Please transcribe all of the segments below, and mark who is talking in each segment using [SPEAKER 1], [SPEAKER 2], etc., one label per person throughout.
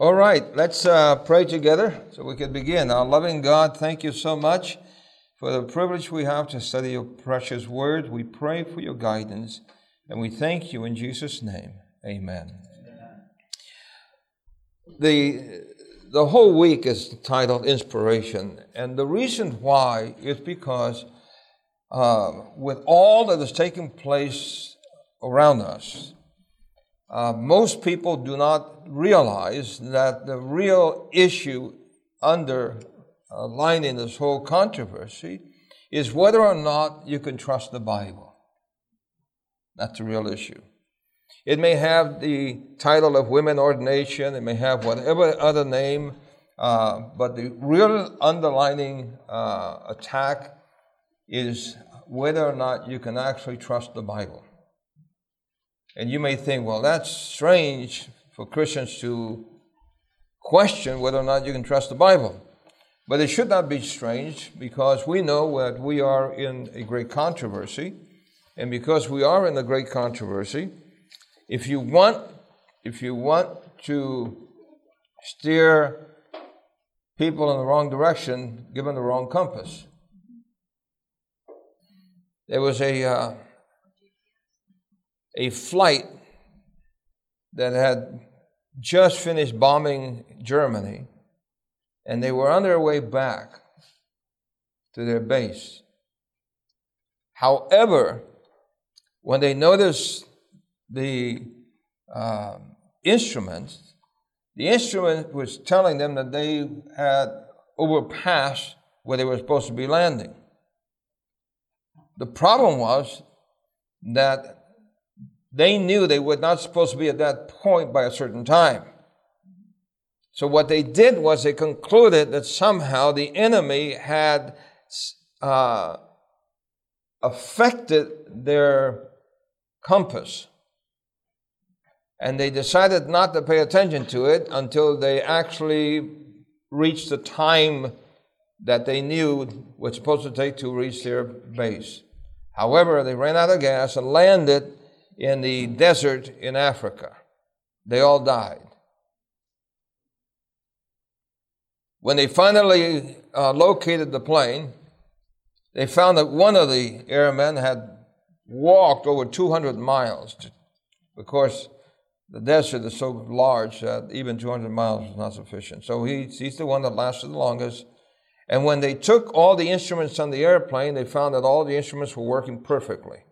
[SPEAKER 1] All right, let's uh, pray together so we can begin. Our loving God, thank you so much for the privilege we have to study your precious word. We pray for your guidance and we thank you in Jesus' name. Amen. The, the whole week is titled Inspiration, and the reason why is because uh, with all that is taking place around us, uh, most people do not realize that the real issue underlining this whole controversy is whether or not you can trust the Bible. That's the real issue. It may have the title of women ordination, it may have whatever other name, uh, but the real underlining uh, attack is whether or not you can actually trust the Bible. And you may think, well, that's strange for Christians to question whether or not you can trust the Bible. But it should not be strange because we know that we are in a great controversy. And because we are in a great controversy, if you want, if you want to steer people in the wrong direction, give them the wrong compass. There was a uh, a flight that had just finished bombing Germany, and they were on their way back to their base. However, when they noticed the uh, instrument, the instrument was telling them that they had overpassed where they were supposed to be landing. The problem was that they knew they were not supposed to be at that point by a certain time. So what they did was they concluded that somehow the enemy had uh, affected their compass. And they decided not to pay attention to it until they actually reached the time that they knew was supposed to take to reach their base. However, they ran out of gas and landed in the desert in Africa. They all died. When they finally uh, located the plane, they found that one of the airmen had walked over 200 miles. To, of course, the desert is so large that even 200 miles is not sufficient. So he, he's the one that lasted the longest. And when they took all the instruments on the airplane, they found that all the instruments were working perfectly.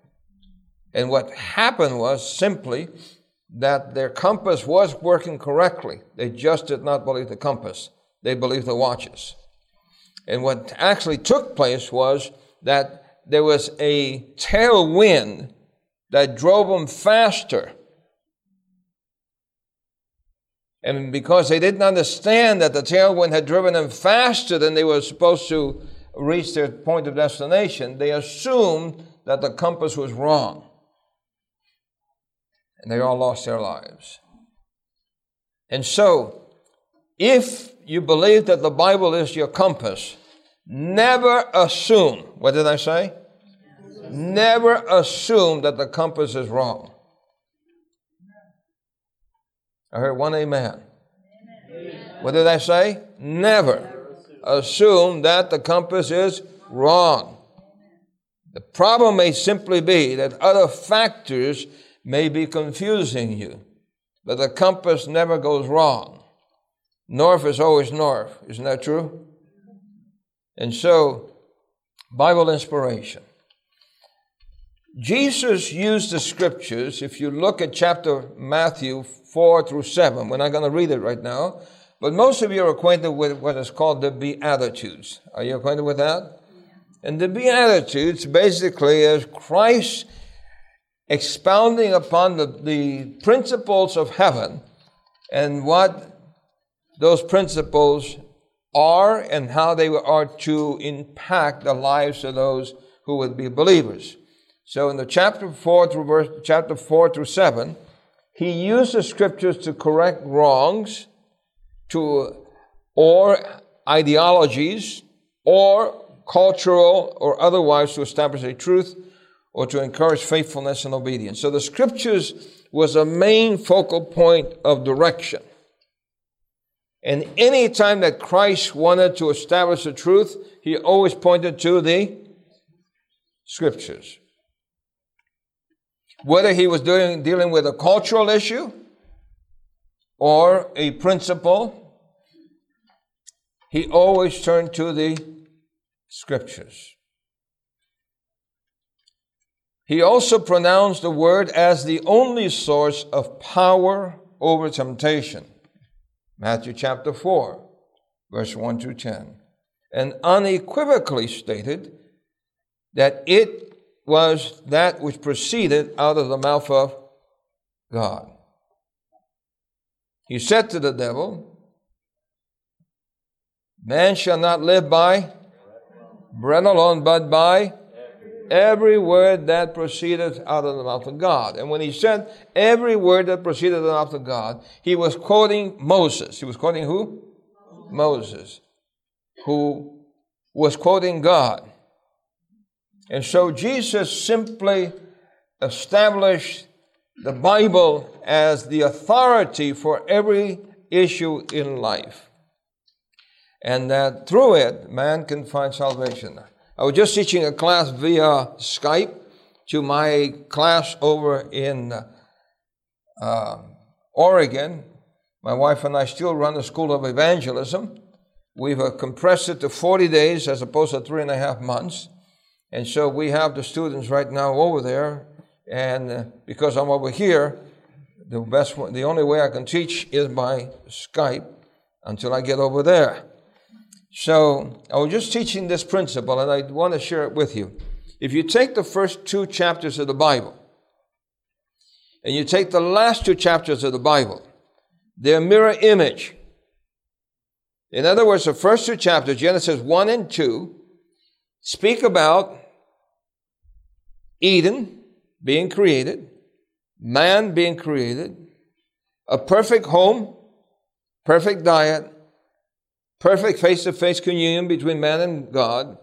[SPEAKER 1] And what happened was simply that their compass was working correctly. They just did not believe the compass, they believed the watches. And what actually took place was that there was a tailwind that drove them faster. And because they didn't understand that the tailwind had driven them faster than they were supposed to reach their point of destination, they assumed that the compass was wrong and they all lost their lives. And so, if you believe that the Bible is your compass, never assume, what did I say? Never assume that the compass is wrong. I heard one amen. amen. What did I say? Never assume that the compass is wrong. The problem may simply be that other factors may be confusing you, but the compass never goes wrong. North is always north. Isn't that true? And so, Bible inspiration. Jesus used the scriptures. If you look at chapter Matthew 4 through 7, we're not going to read it right now, but most of you are acquainted with what is called the Beatitudes. Are you acquainted with that? And the Beatitudes basically is Christ expounding upon the, the principles of heaven and what those principles are and how they are to impact the lives of those who would be believers. So in the chapter 4 through verse, chapter 4 through 7, he used the scriptures to correct wrongs, to or ideologies, or cultural or otherwise to establish a truth or to encourage faithfulness and obedience. So the scriptures was a main focal point of direction. And any time that Christ wanted to establish the truth, he always pointed to the scriptures. Whether he was doing, dealing with a cultural issue or a principle, he always turned to the scriptures. He also pronounced the word as the only source of power over temptation. Matthew chapter 4, verse 1 to 10. And unequivocally stated that it was that which proceeded out of the mouth of God. He said to the devil, Man shall not live by bread alone, but by every word that proceeded out of the mouth of God. And when he said every word that proceeded out of the mouth of God, he was quoting Moses. He was quoting who? Moses, who was quoting God. And so Jesus simply established the Bible as the authority for every issue in life. And that through it, man can find salvation. I was just teaching a class via Skype to my class over in uh, Oregon. My wife and I still run the School of Evangelism. We've uh, compressed it to 40 days as opposed to three and a half months. And so we have the students right now over there. And uh, because I'm over here, the best, the only way I can teach is by Skype until I get over there. So I was just teaching this principle and I want to share it with you. If you take the first two chapters of the Bible and you take the last two chapters of the Bible, they're mirror image. In other words, the first two chapters, Genesis 1 and 2, speak about Eden being created, man being created, a perfect home, perfect diet, perfect face to face communion between man and God,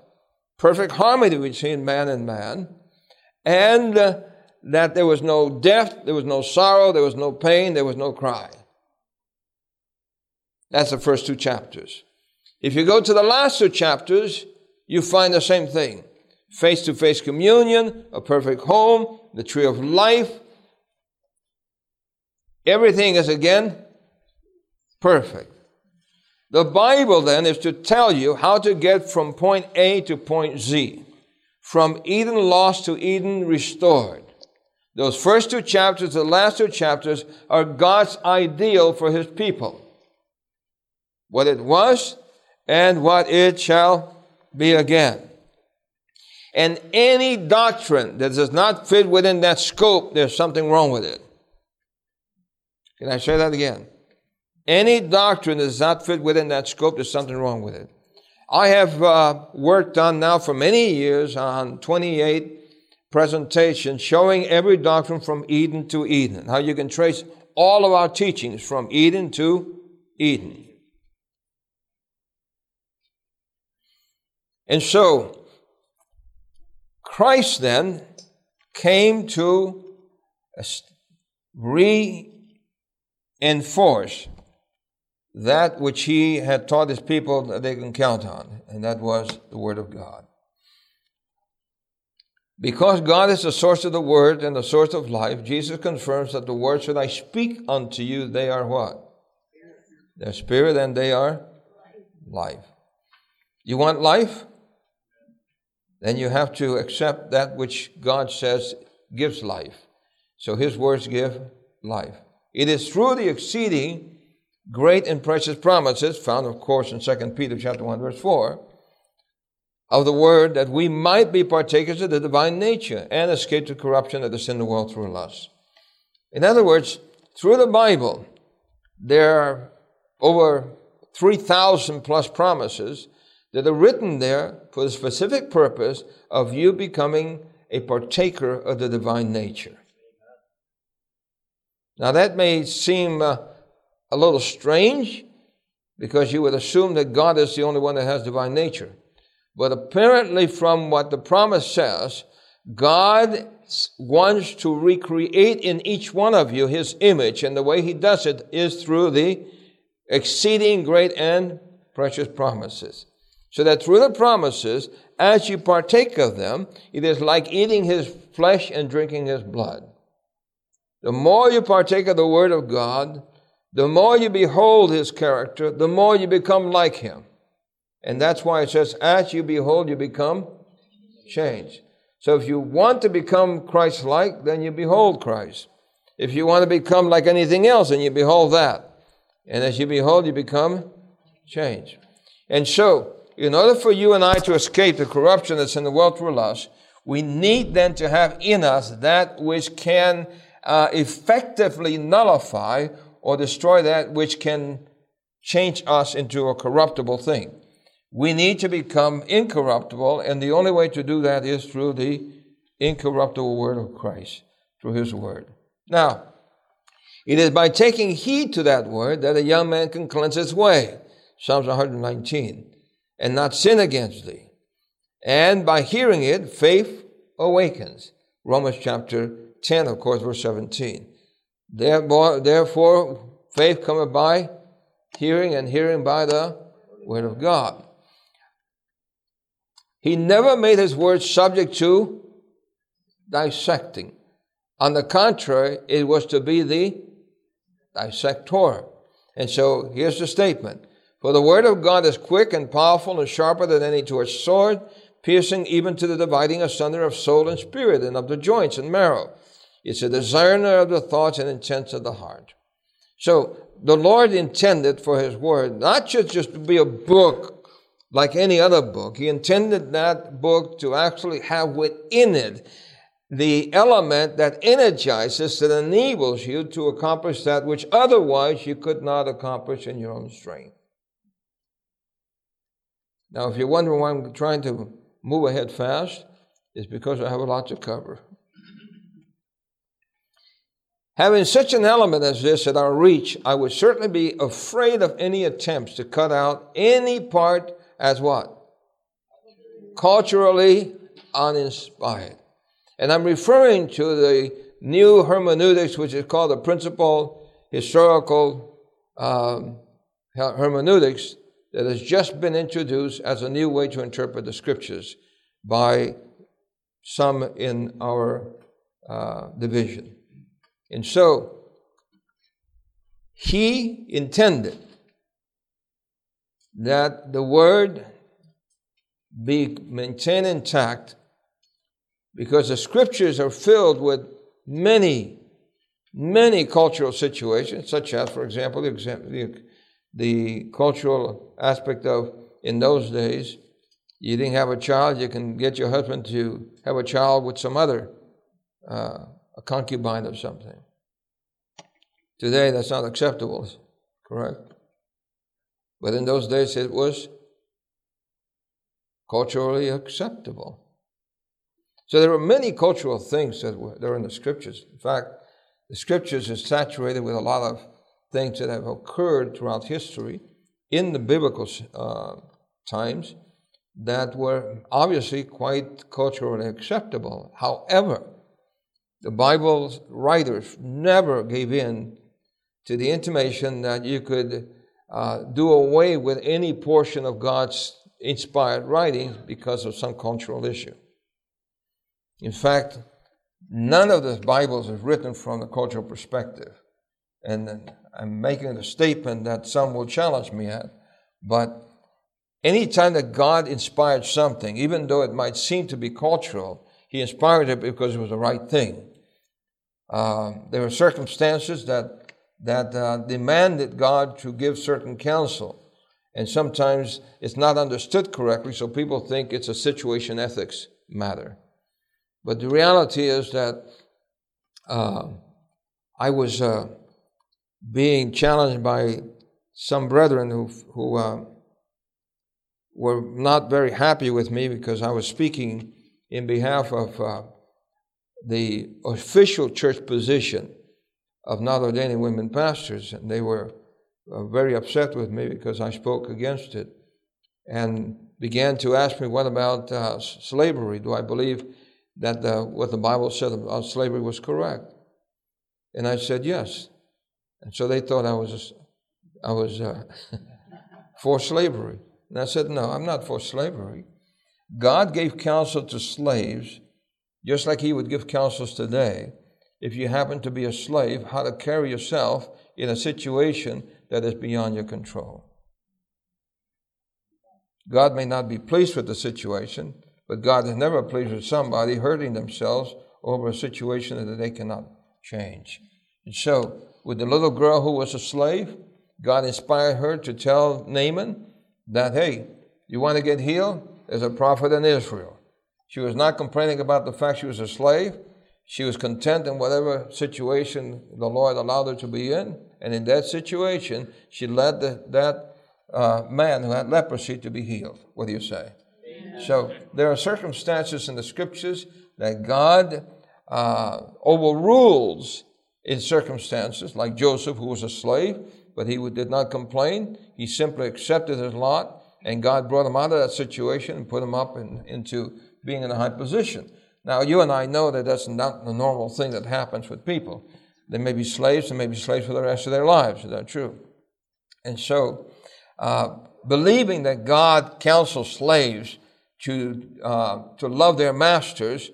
[SPEAKER 1] perfect harmony between man and man, and uh, that there was no death, there was no sorrow, there was no pain, there was no cry. That's the first two chapters. If you go to the last two chapters, you find the same thing face to face communion, a perfect home, the tree of life. Everything is again perfect. The Bible then is to tell you how to get from point A to point Z, from Eden lost to Eden restored. Those first two chapters, the last two chapters, are God's ideal for his people. What it was and what it shall be again. And any doctrine that does not fit within that scope, there's something wrong with it. Can I say that again? Any doctrine that does not fit within that scope, there's something wrong with it. I have uh, worked on now for many years on 28 presentations showing every doctrine from Eden to Eden, how you can trace all of our teachings from Eden to Eden. And so, Christ then came to reinforce that which he had taught his people that they can count on, and that was the Word of God. Because God is the source of the Word and the source of life, Jesus confirms that the words that I speak unto you, they are what? They're spirit and they are life. You want life? Then you have to accept that which God says gives life. So His words give life. It is through the exceeding great and precious promises, found of course in 2 Peter chapter 1, verse 4, of the word that we might be partakers of the divine nature and escape the corruption that is in the world through lust. In other words, through the Bible, there are over 3,000 plus promises that are written there for the specific purpose of you becoming a partaker of the divine nature. Now, that may seem uh, a little strange because you would assume that God is the only one that has divine nature. But apparently, from what the promise says, God wants to recreate in each one of you his image, and the way he does it is through the exceeding great and precious promises. So that through the promises, as you partake of them, it is like eating his flesh and drinking his blood. The more you partake of the Word of God, the more you behold his character, the more you become like him. And that's why it says, as you behold, you become changed. So if you want to become Christ like, then you behold Christ. If you want to become like anything else, then you behold that. And as you behold, you become changed. And so, in order for you and I to escape the corruption that's in the world through lust, we need then to have in us that which can uh, effectively nullify or destroy that which can change us into a corruptible thing. We need to become incorruptible, and the only way to do that is through the incorruptible word of Christ, through his word. Now, it is by taking heed to that word that a young man can cleanse his way. Psalms 119. And not sin against thee. And by hearing it, faith awakens. Romans chapter 10, of course, verse 17. Therefore, therefore faith cometh by hearing, and hearing by the word of God. He never made his word subject to dissecting. On the contrary, it was to be the dissector. And so here's the statement. For the word of God is quick and powerful and sharper than any two-edged sword, piercing even to the dividing asunder of soul and spirit and of the joints and marrow. It's a discerner of the thoughts and intents of the heart. So the Lord intended for his word not just, just to be a book like any other book. He intended that book to actually have within it the element that energizes, that enables you to accomplish that which otherwise you could not accomplish in your own strength. Now, if you're wondering why I'm trying to move ahead fast, it's because I have a lot to cover. Having such an element as this at our reach, I would certainly be afraid of any attempts to cut out any part as what? Culturally uninspired. And I'm referring to the new hermeneutics, which is called the principal historical um, hermeneutics, that has just been introduced as a new way to interpret the scriptures by some in our uh, division. And so, he intended that the word be maintained intact because the scriptures are filled with many, many cultural situations, such as, for example, the, the, cultural aspect of in those days, you didn't have a child, you can get your husband to have a child with some other, uh, concubine or something. Today, that's not acceptable, correct? But in those days, it was culturally acceptable. So there are many cultural things that, were, that are in the scriptures. In fact, the scriptures are saturated with a lot of things that have occurred throughout history in the biblical uh, times that were obviously quite culturally acceptable. However, the Bible's writers never gave in to the intimation that you could uh, do away with any portion of God's inspired writings because of some cultural issue. In fact, none of the Bibles is written from the cultural perspective. And I'm making a statement that some will challenge me at, but anytime that God inspired something, even though it might seem to be cultural, He inspired it because it was the right thing. Uh, there were circumstances that that uh, demanded God to give certain counsel, and sometimes it's not understood correctly, so people think it's a situation ethics matter. But the reality is that uh, I was uh, being challenged by some brethren who, who uh, were not very happy with me because I was speaking in behalf of uh, the official church position of not ordaining women pastors, and they were uh, very upset with me because I spoke against it and began to ask me, What about uh, slavery? Do I believe that the, what the Bible said about slavery was correct? And I said, Yes. And so they thought I was I was uh, for slavery. And I said, No, I'm not for slavery. God gave counsel to slaves, just like He would give counsels today. If you happen to be a slave, how to carry yourself in a situation that is beyond your control. God may not be pleased with the situation, but God is never pleased with somebody hurting themselves over a situation that they cannot change. And so, with the little girl who was a slave, God inspired her to tell Naaman that, hey, you want to get healed? There's a prophet in Israel. She was not complaining about the fact she was a slave. She was content in whatever situation the Lord allowed her to be in. And in that situation, she led the, that uh, man who had leprosy to be healed. What do you say? Amen. So there are circumstances in the scriptures that God uh, overrules in circumstances, like Joseph, who was a slave, but he did not complain. He simply accepted his lot, and God brought him out of that situation and put him up in, into being in a high position. Now, you and I know that that's not the normal thing that happens with people. They may be slaves, they may be slaves for the rest of their lives. Is that true? And so, uh, believing that God counsels slaves to, uh, to love their masters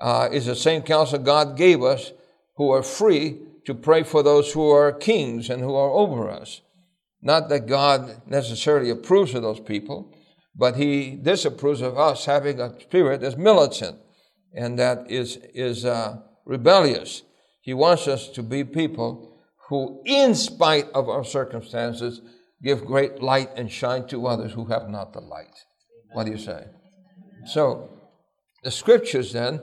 [SPEAKER 1] uh, is the same counsel God gave us who are free to pray for those who are kings and who are over us. Not that God necessarily approves of those people, but He disapproves of us having a spirit that's militant and that is, is uh, rebellious. He wants us to be people who, in spite of our circumstances, give great light and shine to others who have not the light. What do you say? So, the scriptures then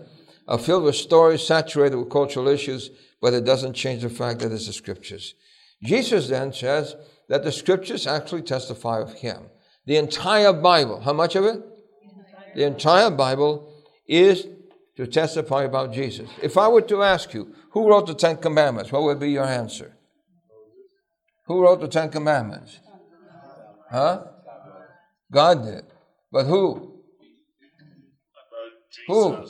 [SPEAKER 1] are filled with stories saturated with cultural issues, but it doesn't change the fact that it's the scriptures. Jesus then says that the scriptures actually testify of him. The entire Bible, how much of it? The entire Bible is to testify about Jesus. If I were to ask you, who wrote the Ten Commandments, what would be your answer? Who wrote the Ten Commandments? Huh? God did. But who? Who?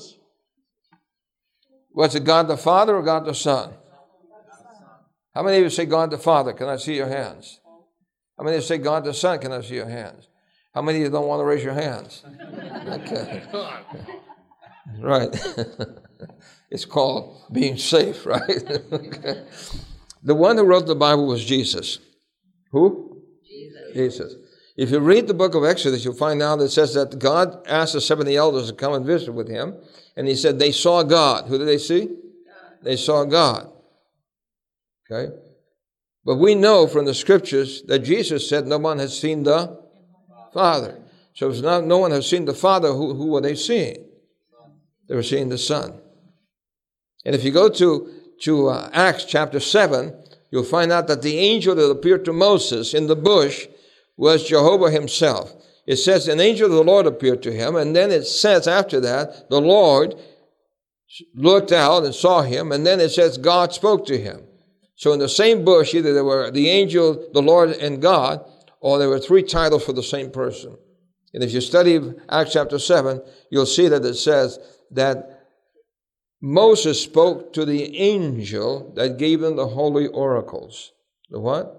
[SPEAKER 1] Was it God the Father or God the Son? How many of you say God the Father? Can I see your hands? How many of you say God the Son? Can I see your hands? How many of you don't want to raise your hands? Okay. Right. it's called being safe, right? okay. The one who wrote the Bible was Jesus. Who? Jesus. Jesus. If you read the book of Exodus, you'll find out that it says that God asked the 70 elders to come and visit with him. And he said they saw God. Who did they see? God. They saw God. Okay? But we know from the scriptures that Jesus said no one has seen the Father. So if not, no one has seen the Father, who, who were they seeing? They were seeing the Son. And if you go to, to uh, Acts chapter 7, you'll find out that the angel that appeared to Moses in the bush was Jehovah himself. It says an angel of the Lord appeared to him, and then it says after that, the Lord looked out and saw him, and then it says God spoke to him. So in the same bush, either there were the angel, the Lord, and God, or there were three titles for the same person. And if you study Acts chapter 7, you'll see that it says that Moses spoke to the angel that gave him the holy oracles. The what?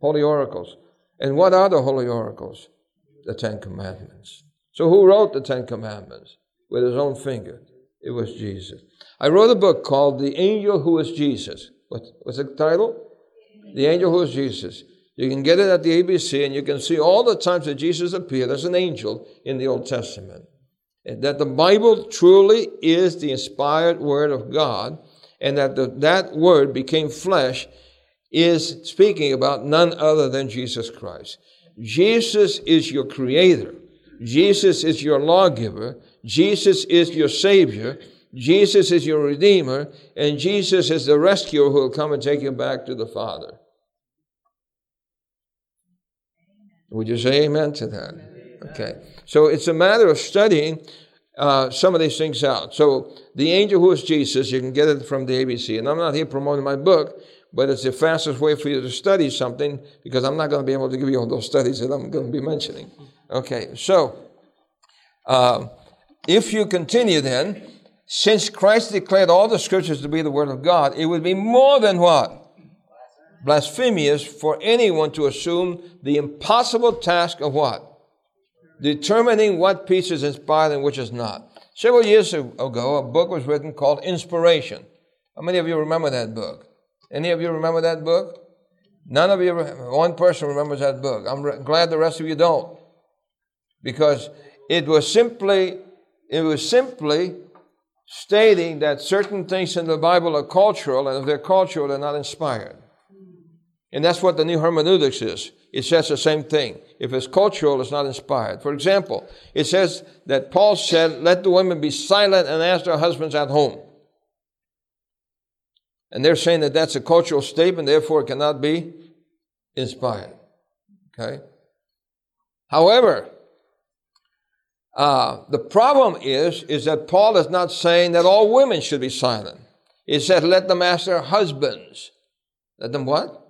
[SPEAKER 1] Holy oracles. And what are the holy oracles? The Ten Commandments. So who wrote the Ten Commandments? With his own finger. It was Jesus. I wrote a book called The Angel Who is Jesus. What, what's the title? The Angel Who is Jesus. You can get it at the ABC and you can see all the times that Jesus appeared as an angel in the Old Testament that the Bible truly is the inspired word of God and that the, that word became flesh is speaking about none other than Jesus Christ. Jesus is your creator. Jesus is your lawgiver. Jesus is your savior. Jesus is your redeemer. And Jesus is the rescuer who will come and take you back to the Father. Would you say amen to that? Okay. So it's a matter of studying uh, some of these things out. So the angel who is Jesus, you can get it from the ABC. And I'm not here promoting my book, but it's the fastest way for you to study something because I'm not going to be able to give you all those studies that I'm going to be mentioning. Okay, so uh, if you continue then, since Christ declared all the scriptures to be the word of God, it would be more than what? Blasphemous for anyone to assume the impossible task of what? Determining what piece is inspired and which is not. Several years ago, a book was written called Inspiration. How many of you remember that book? Any of you remember that book? None of you, one person remembers that book. I'm re- glad the rest of you don't. Because it was simply, it was simply stating that certain things in the Bible are cultural, and if they're cultural, they're not inspired. And that's what the new hermeneutics is. It says the same thing. If it's cultural, it's not inspired. For example, it says that Paul said, Let the women be silent and ask their husbands at home. And they're saying that that's a cultural statement, therefore it cannot be inspired. Okay? However, uh, the problem is, is that Paul is not saying that all women should be silent. He said, let them ask their husbands. Let them what?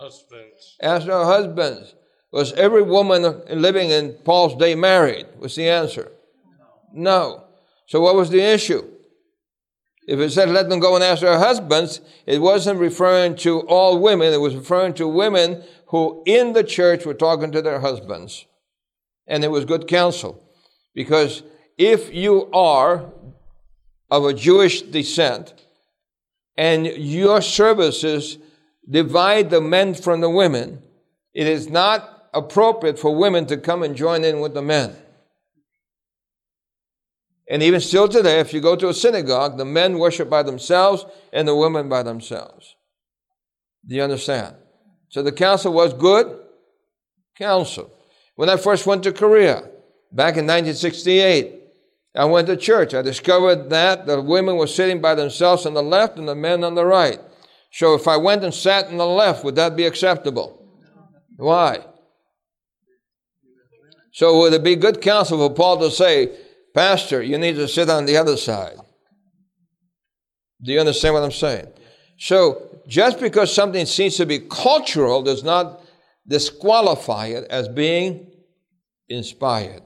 [SPEAKER 2] Husbands.
[SPEAKER 1] Ask their husbands. Was every woman living in Paul's day married? Was the answer? No. no. So what was the issue? If it said let them go and ask their husbands, it wasn't referring to all women. It was referring to women who in the church were talking to their husbands. And it was good counsel. Because if you are of a Jewish descent and your services divide the men from the women, it is not appropriate for women to come and join in with the men. And even still today, if you go to a synagogue, the men worship by themselves and the women by themselves. Do you understand? So the counsel was good counsel. When I first went to Korea, back in 1968, I went to church. I discovered that the women were sitting by themselves on the left and the men on the right. So if I went and sat on the left, would that be acceptable? Why? So would it be good counsel for Paul to say, Pastor, you need to sit on the other side. Do you understand what I'm saying? So, just because something seems to be cultural does not disqualify it as being inspired.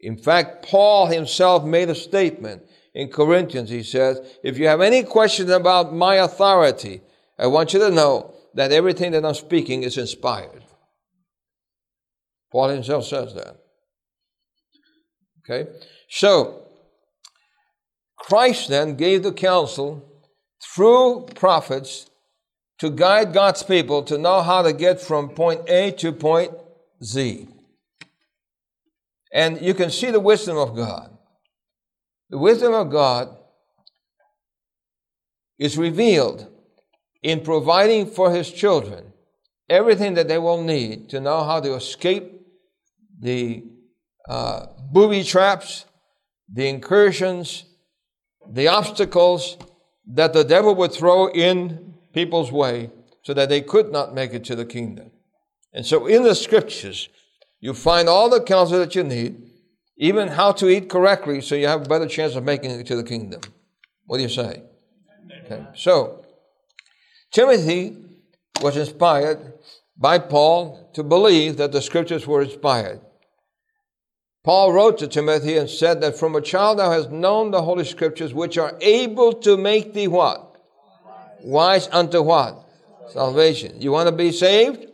[SPEAKER 1] In fact, Paul himself made a statement in Corinthians. He says, If you have any questions about my authority, I want you to know that everything that I'm speaking is inspired. Paul himself says that. Okay? So, Christ then gave the counsel through prophets to guide God's people to know how to get from point A to point Z. And you can see the wisdom of God. The wisdom of God is revealed in providing for his children everything that they will need to know how to escape the uh, booby traps, the incursions, the obstacles that the devil would throw in people's way so that they could not make it to the kingdom. And so in the scriptures, you find all the counsel that you need, even how to eat correctly so you have a better chance of making it to the kingdom. What do you say? Okay. So, Timothy was inspired by Paul to believe that the scriptures were inspired. Paul wrote to Timothy and said that from a child thou hast known the Holy Scriptures, which are able to make thee what? Wise unto what? Salvation. You want to be saved?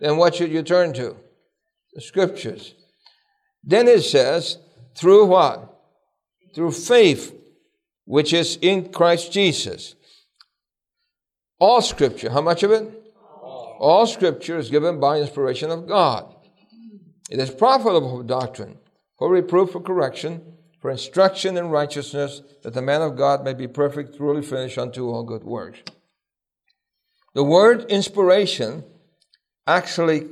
[SPEAKER 1] Then what should you turn to? The Scriptures. Then it says, through what? Through faith, which is in Christ Jesus. All Scripture, how much of it? All Scripture is given by inspiration of God it is profitable for doctrine, for reproof, for correction, for instruction in righteousness, that the man of God may be perfect, truly finished unto all good works. The word inspiration actually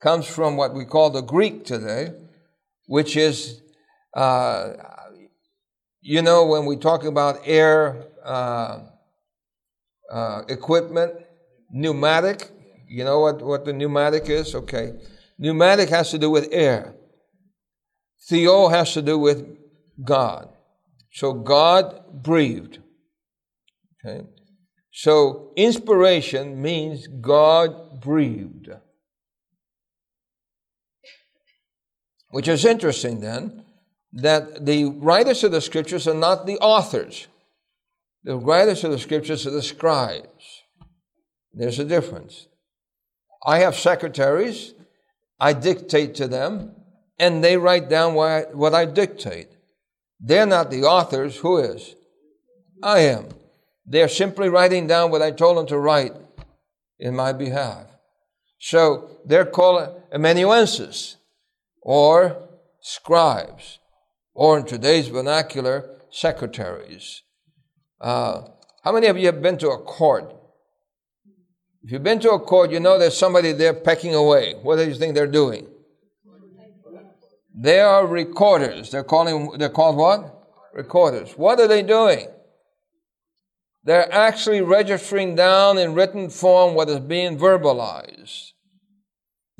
[SPEAKER 1] comes from what we call the Greek today, which is, uh, you know, when we talk about air uh, uh, equipment, pneumatic, you know what, what the pneumatic is? Okay. Pneumatic has to do with air. Theo has to do with God. So God breathed. Okay. So inspiration means God breathed. Which is interesting then, that the writers of the scriptures are not the authors. The writers of the scriptures are the scribes. There's a difference. I have secretaries, I dictate to them, and they write down what I, what I dictate. They're not the authors. Who is? I am. They're simply writing down what I told them to write in my behalf. So they're called amanuenses or scribes, or in today's vernacular, secretaries. Uh, how many of you have been to a court? If you've been to a court, you know there's somebody there pecking away. What do you think they're doing? They are recorders. They're calling. They're called what? Recorders. What are they doing? They're actually registering down in written form what is being verbalized.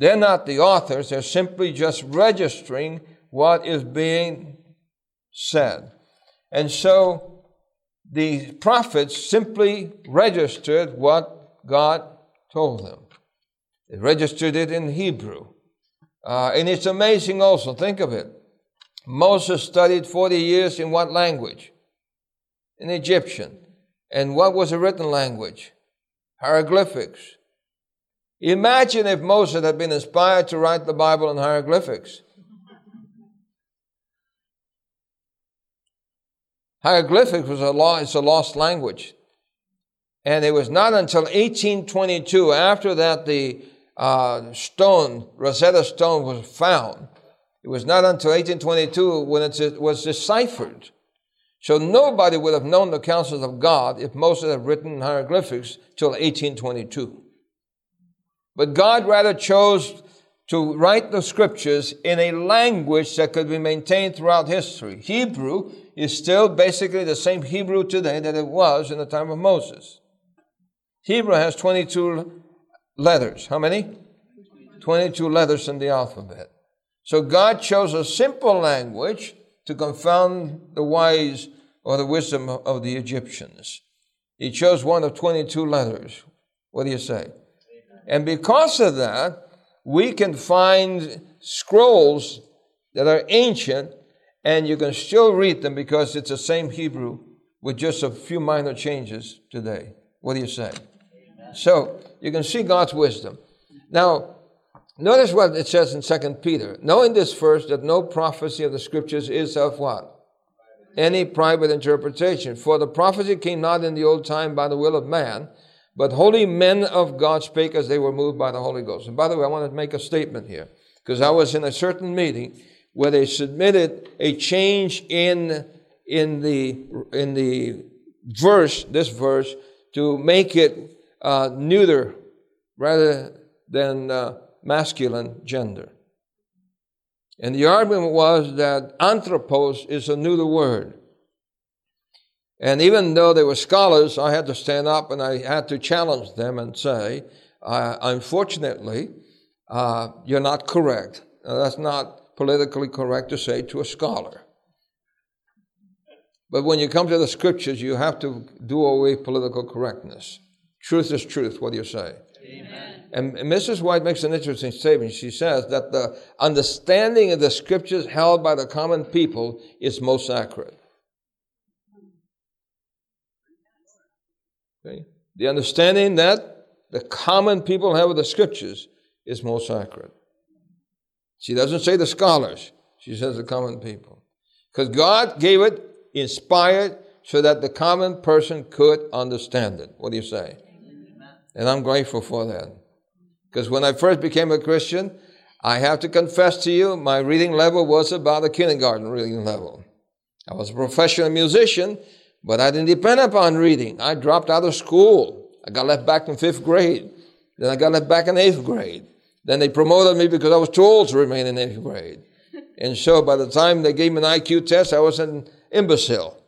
[SPEAKER 1] They're not the authors. They're simply just registering what is being said. And so the prophets simply registered what God told them. They registered it in Hebrew. Uh, and it's amazing also, think of it. Moses studied 40 years in what language? In Egyptian. And what was the written language? Hieroglyphics. Imagine if Moses had been inspired to write the Bible in hieroglyphics. Hieroglyphics was a law, it's a lost language. And it was not until 1822, after that the uh, stone, Rosetta Stone, was found. It was not until 1822 when it was deciphered. So nobody would have known the counsels of God if Moses had written hieroglyphics till 1822. But God rather chose to write the scriptures in a language that could be maintained throughout history. Hebrew is still basically the same Hebrew today that it was in the time of Moses. Hebrew has 22 letters. How many? 22 letters in the alphabet. So God chose a simple language to confound the wise or the wisdom of the Egyptians. He chose one of 22 letters. What do you say? And because of that, we can find scrolls that are ancient and you can still read them because it's the same Hebrew with just a few minor changes today. What do you say? Amen. So you can see God's wisdom. Now, notice what it says in Second Peter. Knowing this first, that no prophecy of the scriptures is of what? Any private interpretation. For the prophecy came not in the old time by the will of man, but holy men of God spake as they were moved by the Holy Ghost. And by the way, I want to make a statement here, because I was in a certain meeting where they submitted a change in, in, the, in the verse, this verse, to make it uh, neuter rather than uh, masculine gender. And the argument was that anthropos is a neuter word. And even though they were scholars, I had to stand up and I had to challenge them and say, uh, unfortunately, uh, you're not correct. Now, that's not politically correct to say to a scholar. But when you come to the scriptures, you have to do away political correctness. Truth is truth. What do you say? Amen. And Mrs. White makes an interesting statement. She says that the understanding of the scriptures held by the common people is most accurate. Okay? The understanding that the common people have of the scriptures is most accurate. She doesn't say the scholars, she says the common people. Because God gave it inspired so that the common person could understand it. What do you say? And I'm grateful for that. Because when I first became a Christian, I have to confess to you, my reading level was about a kindergarten reading level. I was a professional musician, but I didn't depend upon reading. I dropped out of school. I got left back in fifth grade. Then I got left back in eighth grade. Then they promoted me because I was too old to remain in eighth grade. And so by the time they gave me an IQ test, I was an imbecile.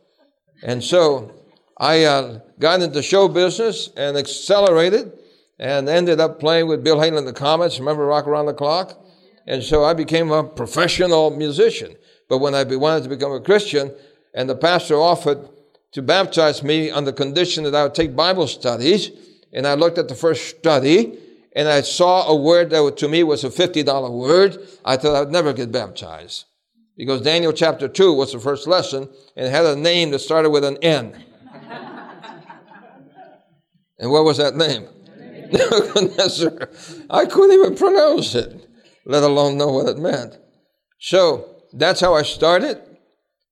[SPEAKER 1] And so I uh, got into show business and accelerated and ended up playing with Bill Haley and the Comets. Remember Rock Around the Clock? And so I became a professional musician. But when I wanted to become a Christian and the pastor offered to baptize me on the condition that I would take Bible studies. And I looked at the first study and I saw a word that to me was a $50 word. I thought I'd never get baptized because Daniel chapter 2 was the first lesson and had a name that started with an N. and what was that name? Nebuchadnezzar. I couldn't even pronounce it, let alone know what it meant. So that's how I started.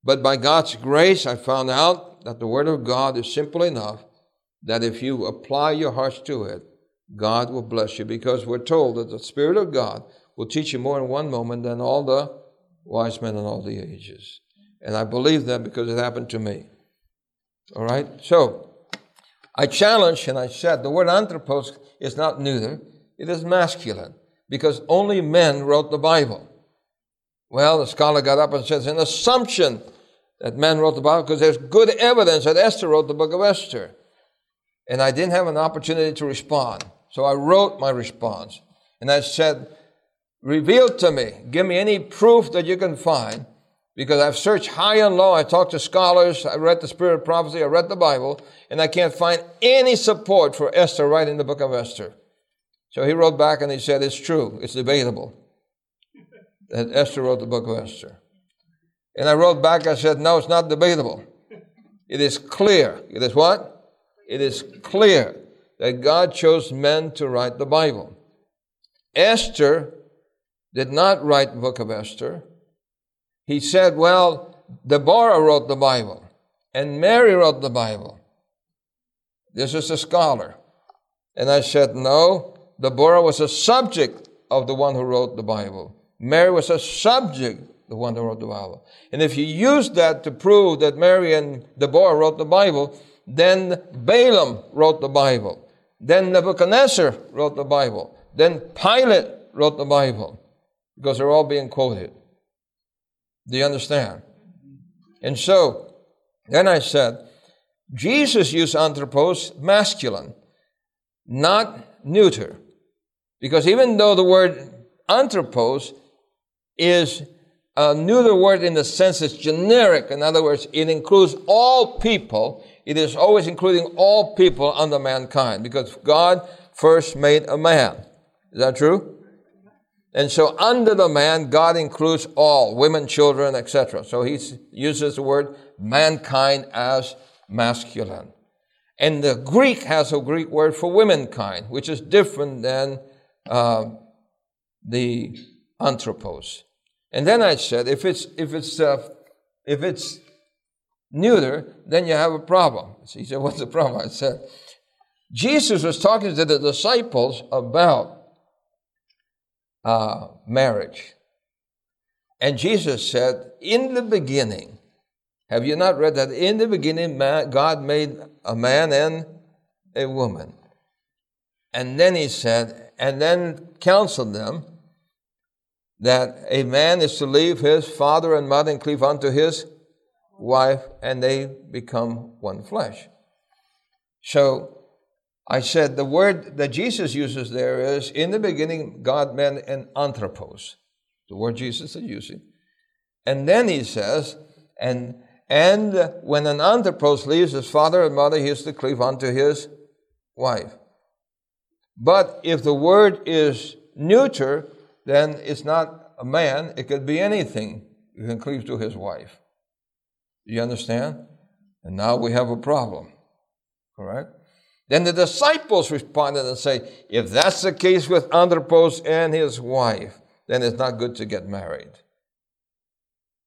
[SPEAKER 1] But by God's grace, I found out that the Word of God is simple enough that if you apply your hearts to it, God will bless you because we're told that the Spirit of God will teach you more in one moment than all the wise men in all the ages. And I believe that because it happened to me. All right? So, I challenged and I said the word anthropos is not neuter, it is masculine because only men wrote the Bible. Well, the scholar got up and it's an assumption that men wrote the Bible because there's good evidence that Esther wrote the book of Esther. And I didn't have an opportunity to respond. So I wrote my response. And I said, Reveal to me, give me any proof that you can find, because I've searched high and low. I talked to scholars, I read the Spirit of Prophecy, I read the Bible, and I can't find any support for Esther writing the book of Esther. So he wrote back and he said, It's true, it's debatable that Esther wrote the book of Esther. And I wrote back, I said, No, it's not debatable. It is clear. It is what? It is clear that God chose men to write the Bible. Esther did not write the book of Esther. He said, well, Deborah wrote the Bible and Mary wrote the Bible. This is a scholar. And I said, no, Deborah was a subject of the one who wrote the Bible. Mary was a subject, the who wrote the Bible. And if you use that to prove that Mary and Deborah wrote the Bible, then Balaam wrote the Bible. Then Nebuchadnezzar wrote the Bible. Then Pilate wrote the Bible because they're all being quoted. Do you understand? And so, then I said, Jesus used anthropos masculine, not neuter. Because even though the word anthropos is a neuter word in the sense it's generic, in other words, it includes all people, it is always including all people under mankind because God first made a man. Is that true? And so under the man, God includes all, women, children, etc. So he uses the word mankind as masculine. And the Greek has a Greek word for womankind, which is different than uh, the anthropos. And then I said, if it's if it's uh, if it's neuter, then you have a problem. So he said, what's the problem? I said, Jesus was talking to the disciples about uh, marriage. And Jesus said, In the beginning, have you not read that? In the beginning, man, God made a man and a woman. And then he said, and then counseled them that a man is to leave his father and mother and cleave unto his wife, and they become one flesh. So I said the word that Jesus uses there is in the beginning, God meant an anthropos, the word Jesus is using. And then he says, and and when an anthropos leaves his father and mother, he is to cleave unto his wife. But if the word is neuter, then it's not a man, it could be anything. You can cleave to his wife. You understand? And now we have a problem. Correct? Then the disciples responded and say, if that's the case with anthropos and his wife, then it's not good to get married.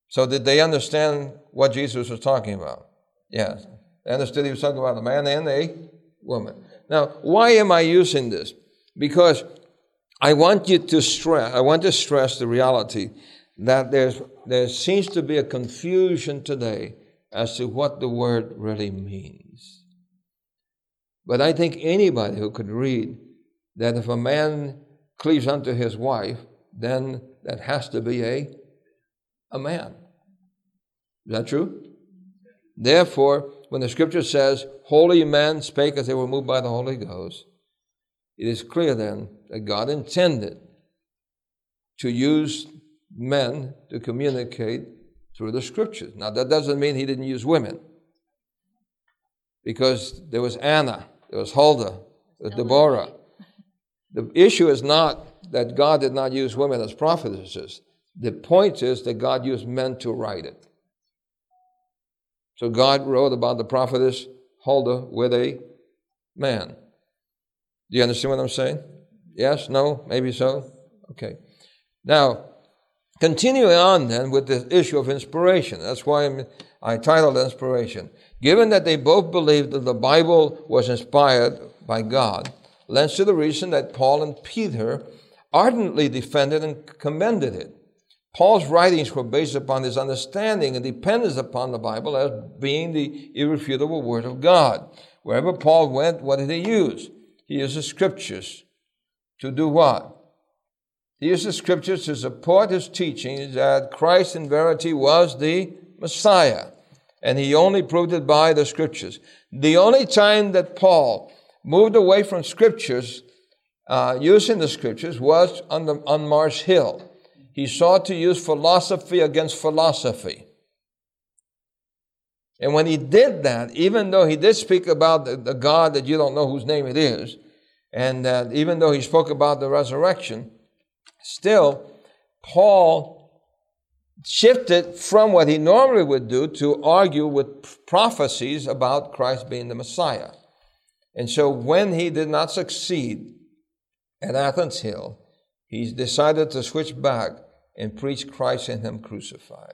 [SPEAKER 1] So did they understand what Jesus was talking about? Yes. They understood he was talking about a man and a woman. Now, why am I using this? Because I want you to stress, I want to stress the reality that there's, there seems to be a confusion today as to what the word really means. But I think anybody who could read that if a man cleaves unto his wife, then that has to be a, a man. Is that true? Therefore, when the scripture says, Holy men spake as they were moved by the Holy Ghost, it is clear then that God intended to use men to communicate through the scriptures. Now, that doesn't mean he didn't use women, because there was Anna there was Huldah, there was Deborah. The issue is not that God did not use women as prophetesses. The point is that God used men to write it. So God wrote about the prophetess Huldah with a man. Do you understand what I'm saying? Yes? No? Maybe so? Okay. Now, continuing on then with the issue of inspiration. That's why I'm, I titled inspiration. Given that they both believed that the Bible was inspired by God, lends to the reason that Paul and Peter ardently defended and commended it. Paul's writings were based upon his understanding and dependence upon the Bible as being the irrefutable Word of God. Wherever Paul went, what did he use? He used the scriptures to do what? He used the scriptures to support his teaching that Christ in verity was the Messiah. And he only proved it by the scriptures. The only time that Paul moved away from scriptures, uh, using the scriptures, was on, the, on Mars Hill. He sought to use philosophy against philosophy. And when he did that, even though he did speak about the, the God that you don't know whose name it is, and uh, even though he spoke about the resurrection, still, Paul shifted from what he normally would do to argue with prophecies about Christ being the Messiah. And so when he did not succeed at Athens Hill, he decided to switch back and preach Christ and Him crucified.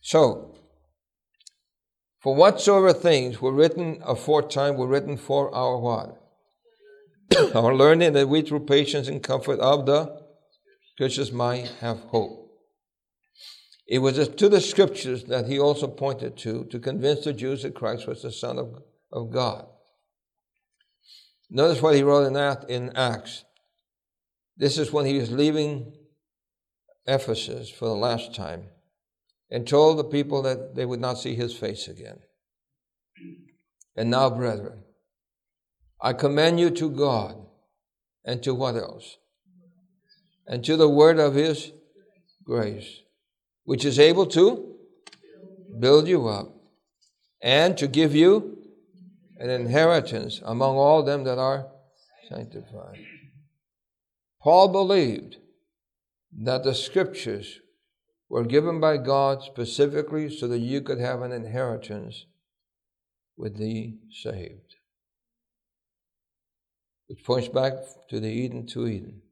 [SPEAKER 1] So, for whatsoever things were written aforetime were written for our what? our learning that we through patience and comfort of the scriptures might have hope. It was to the scriptures that he also pointed to to convince the Jews that Christ was the Son of, of God. Notice what he wrote in, in Acts. This is when he was leaving Ephesus for the last time and told the people that they would not see his face again. And now, brethren, I commend you to God and to what else? And to the word of his grace, which is able to build you up and to give you an inheritance among all them that are sanctified. Paul believed that the scriptures were given by God specifically so that you could have an inheritance with the saved. Which points back to the Eden to Eden.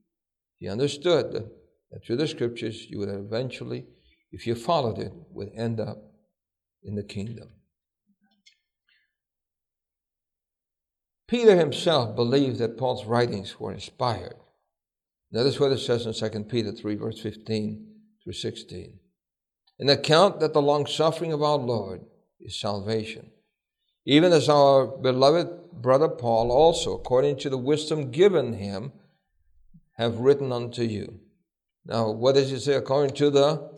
[SPEAKER 1] He understood that, that through the scriptures you would eventually, if you followed it, would end up in the kingdom. Peter himself believed that Paul's writings were inspired. Notice what it says in 2 Peter 3, verse 15 through 16. An account that the long suffering of our Lord is salvation, even as our beloved brother Paul also, according to the wisdom given him, have written unto you. Now, what does he say? According to the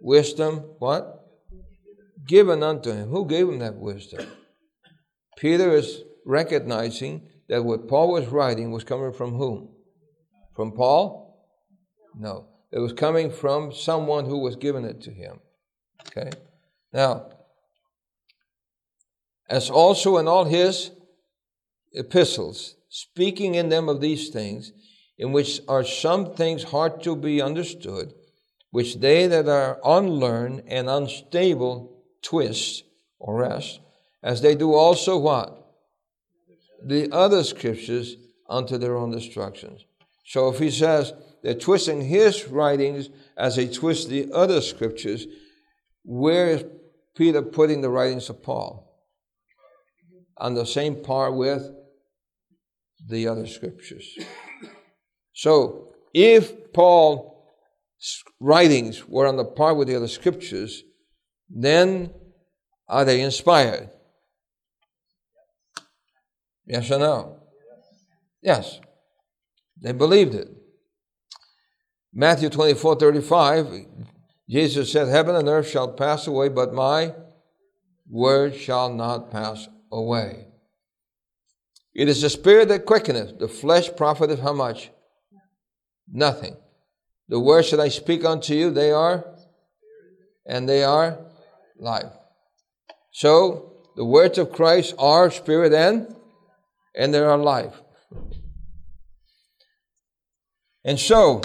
[SPEAKER 1] wisdom, what? Given unto him. Who gave him that wisdom? Peter is recognizing that what Paul was writing was coming from whom? From Paul? No. It was coming from someone who was giving it to him. Okay? Now, as also in all his epistles, speaking in them of these things, in which are some things hard to be understood, which they that are unlearned and unstable twist or wrest, as they do also what? The other scriptures unto their own destructions. So if he says they're twisting his writings as they twist the other scriptures, where is Peter putting the writings of Paul? On the same par with the other scriptures. So if Paul's writings were on the par with the other scriptures, then are they inspired? Yes or no? Yes. They believed it. Matthew 24 35, Jesus said, Heaven and earth shall pass away, but my word shall not pass away. It is the spirit that quickeneth, the flesh profiteth how much? Nothing. The words that I speak unto you, they are, and they are life. So, the words of Christ are spirit and, and they are life. And so,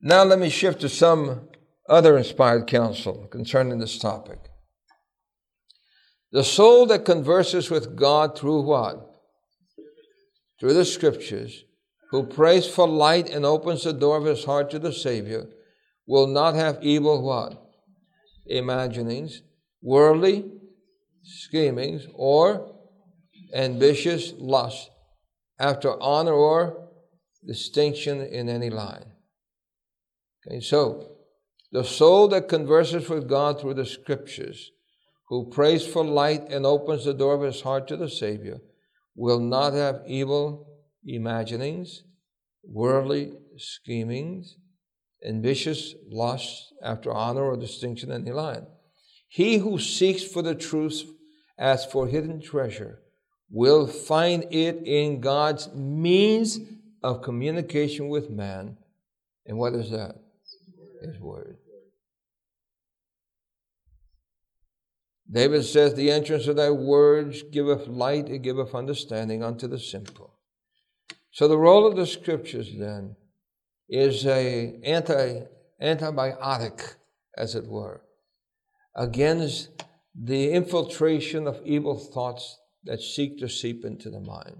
[SPEAKER 1] now let me shift to some other inspired counsel concerning this topic. The soul that converses with God through what? Through the scriptures, who prays for light and opens the door of his heart to the Savior, will not have evil what? Imaginings, worldly schemings, or ambitious lust after honor or distinction in any line. Okay, so the soul that converses with God through the scriptures, who prays for light and opens the door of his heart to the Savior, will not have evil imaginings, worldly schemings, ambitious lusts after honor or distinction in any line. He who seeks for the truth as for hidden treasure will find it in God's means of communication with man. And what is that? His Word. David says, The entrance of thy words giveth light, it giveth understanding unto the simple. So the role of the scriptures then is a anti antibiotic, as it were, against the infiltration of evil thoughts that seek to seep into the mind.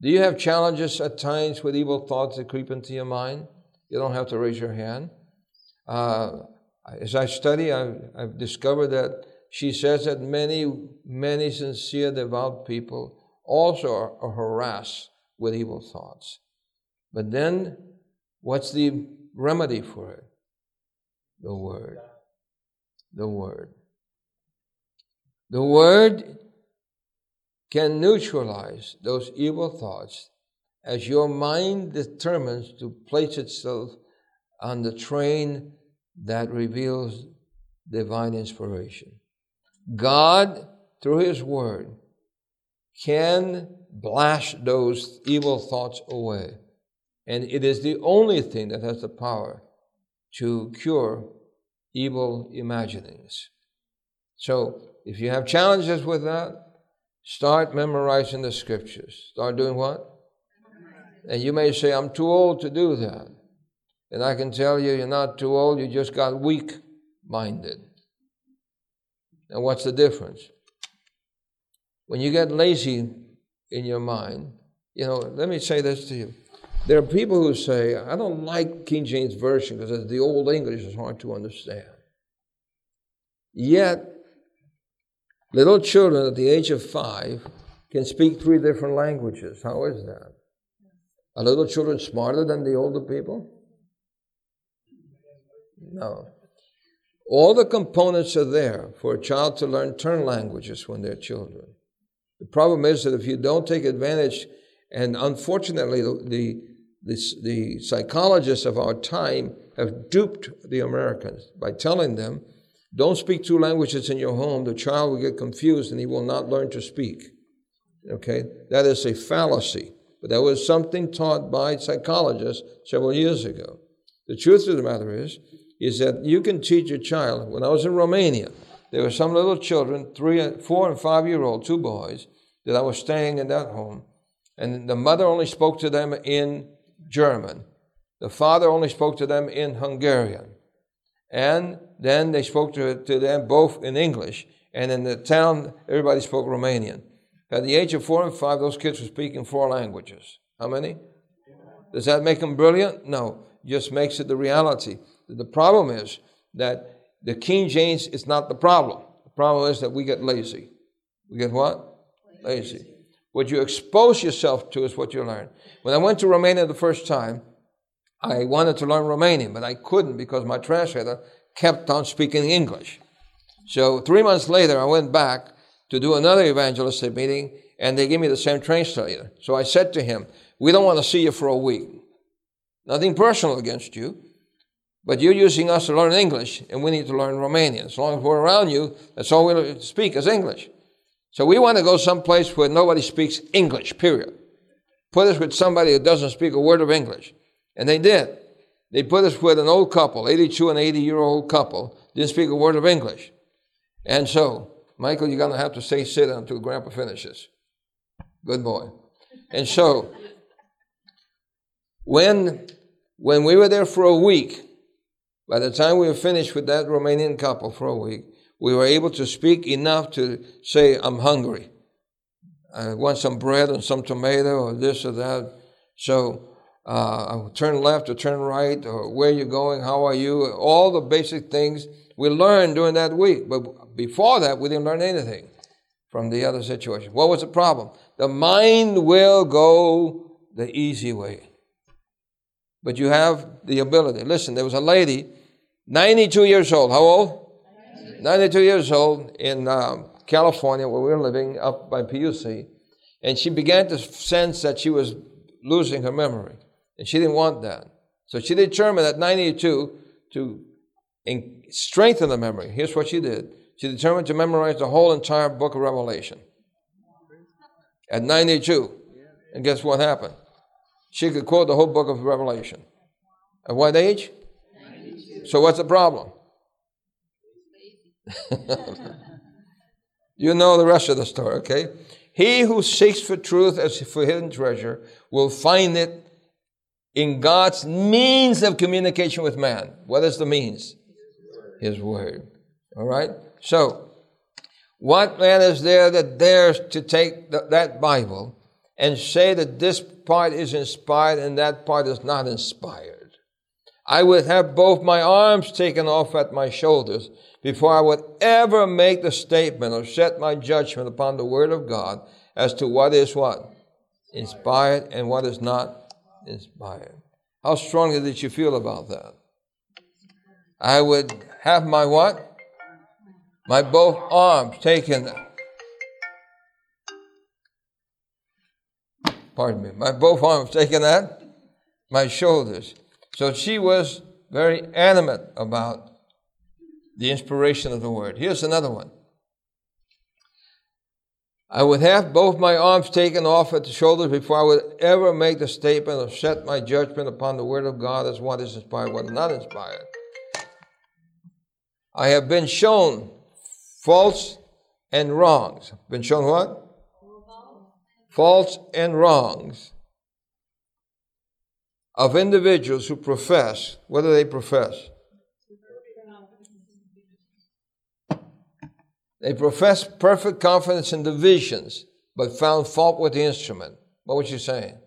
[SPEAKER 1] Do you have challenges at times with evil thoughts that creep into your mind? You don't have to raise your hand. Uh, as I study, I've, I've discovered that she says that many, many sincere, devout people also are, harassed with evil thoughts. But then, what's the remedy for it? The Word. The Word. The Word can neutralize those evil thoughts as your mind determines to place itself on the train that reveals divine inspiration. God, through His Word, can blast those evil thoughts away. And it is the only thing that has the power to cure evil imaginings. So, if you have challenges with that, start memorizing the scriptures. Start doing what? And you may say, I'm too old to do that. And I can tell you, you're not too old, you just got weak minded. And what's the difference? When you get lazy in your mind, you know, let me say this to you. There are people who say, I don't like King James Version because the old English is hard to understand. Yet, little children at the age of five can speak three different languages. How is that? Are little children smarter than the older people? No. All the components are there for a child to learn turn languages when they're children. The problem is that if you don't take advantage, and unfortunately, the, the, the psychologists of our time have duped the Americans by telling them, don't speak two languages in your home. The child will get confused and he will not learn to speak. Okay? That is a fallacy. But that was something taught by psychologists several years ago. The truth of the matter is, is that you can teach a child. When I was in Romania, there were some little children, three, four, and five year old, two boys, that I was staying in that home. And the mother only spoke to them in German. The father only spoke to them in Hungarian. And then they spoke to, to them both in English. And in the town, everybody spoke Romanian. At the age of four and five, those kids were speaking four languages. How many? Does that make them brilliant? No. Just makes it the reality. The problem is that the King James is not the problem. The problem is that we get lazy. We get what? Lazy. What you expose yourself to is what you learn. When I went to Romania the first time, I wanted to learn Romanian, but I couldn't because my translator kept on speaking English. So three months later, I went back to do another evangelistic meeting, and they gave me the same translator. So I said to him, We don't want to see you for a week. Nothing personal against you. But you're using us to learn English, and we need to learn Romanian. As long as we're around you, that's all we speak is English. So we want to go someplace where nobody speaks English, period. Put us with somebody who doesn't speak a word of English. And they did. They put us with an old couple, 82 and 80 year old couple, didn't speak a word of English. And so, Michael, you're going to have to stay sit until Grandpa finishes. Good boy. And so, when, when we were there for a week, by the time we were finished with that Romanian couple for a week, we were able to speak enough to say, I'm hungry. I want some bread and some tomato or this or that. So uh, turn left or turn right or where you're going, how are you, all the basic things we learned during that week. But before that, we didn't learn anything from the other situation. What was the problem? The mind will go the easy way. But you have the ability. Listen, there was a lady, 92 years old. How old? 92 years old in um, California, where we were living up by PUC. And she began to sense that she was losing her memory. And she didn't want that. So she determined at 92 to strengthen the memory. Here's what she did. She determined to memorize the whole entire book of Revelation. At 92. And guess what happened? She could quote the whole book of Revelation. At what age? 92. So what's the problem? you know the rest of the story, okay? He who seeks for truth as for hidden treasure will find it in God's means of communication with man. What is the means? His word. All right? So, what man is there that dares to take that Bible and say that this part is inspired and that part is not inspired? I would have both my arms taken off at my shoulders before I would ever make the statement or set my judgment upon the Word of God as to what is what? Inspired and what is not inspired. How strongly did you feel about that? I would have my what? My both arms taken. Pardon me. My both arms taken at my shoulders. So she was very animate about the inspiration of the word. Here's another one. I would have both my arms taken off at the shoulders before I would ever make the statement or set my judgment upon the word of God as what is inspired, what is not inspired. I have been shown false and wrongs. Been shown what? False and wrongs of individuals who profess, what do they profess? They profess perfect confidence in the visions, but found fault with the instrument. What was you saying?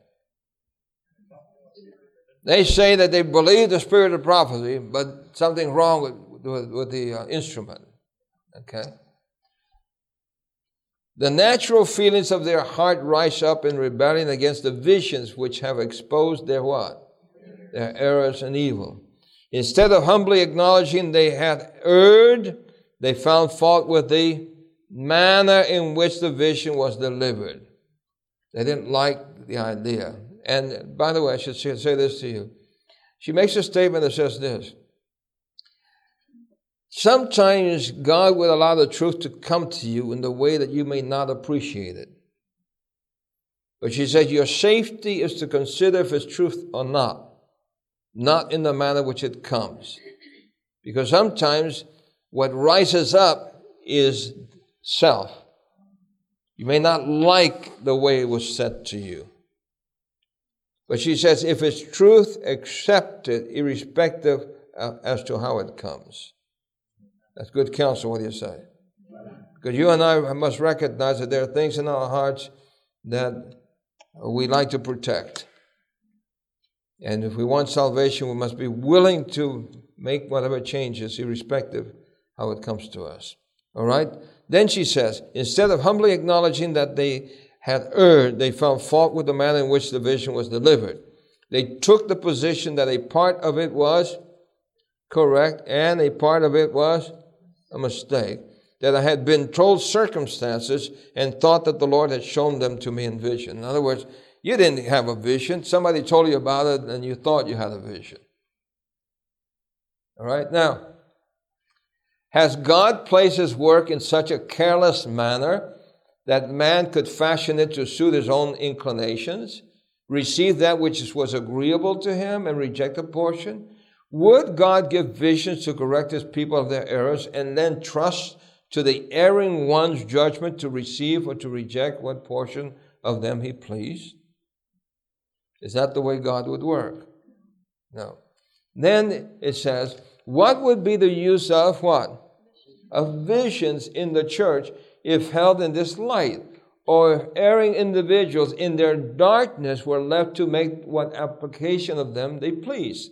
[SPEAKER 1] They say that they believe the spirit of prophecy, but something wrong with, with, with the uh, instrument. Okay? The natural feelings of their heart rise up in rebellion against the visions which have exposed their what? Their errors and evil. Instead of humbly acknowledging they had erred, they found fault with the manner in which the vision was delivered. They didn't like the idea. And by the way, I should say this to you. She makes a statement that says this Sometimes God will allow the truth to come to you in the way that you may not appreciate it. But she says your safety is to consider if it's truth or not, not in the manner which it comes. Because sometimes what rises up is self. You may not like the way it was said to you. But she says, if it's truth, accept it, irrespective of, as to how it comes. That's good counsel. What do you say? Because you and I must recognize that there are things in our hearts that we like to protect. And if we want salvation, we must be willing to make whatever changes, irrespective how it comes to us. All right? Then she says, instead of humbly acknowledging that they had erred, they found fault with the manner in which the vision was delivered. They took the position that a part of it was correct and a part of it was a mistake. That I had been told circumstances and thought that the Lord had shown them to me in vision. In other words, you didn't have a vision. Somebody told you about it and you thought you had a vision. All right? Now, has God placed his work in such a careless manner that man could fashion it to suit his own inclinations, receive that which was agreeable to him, and reject a portion? Would God give visions to correct his people of their errors and then trust to the erring one's judgment to receive or to reject what portion of them he pleased? Is that the way God would work? No. Then it says, what would be the use of what? of visions in the church if held in this light, or if erring individuals in their darkness were left to make what application of them they please.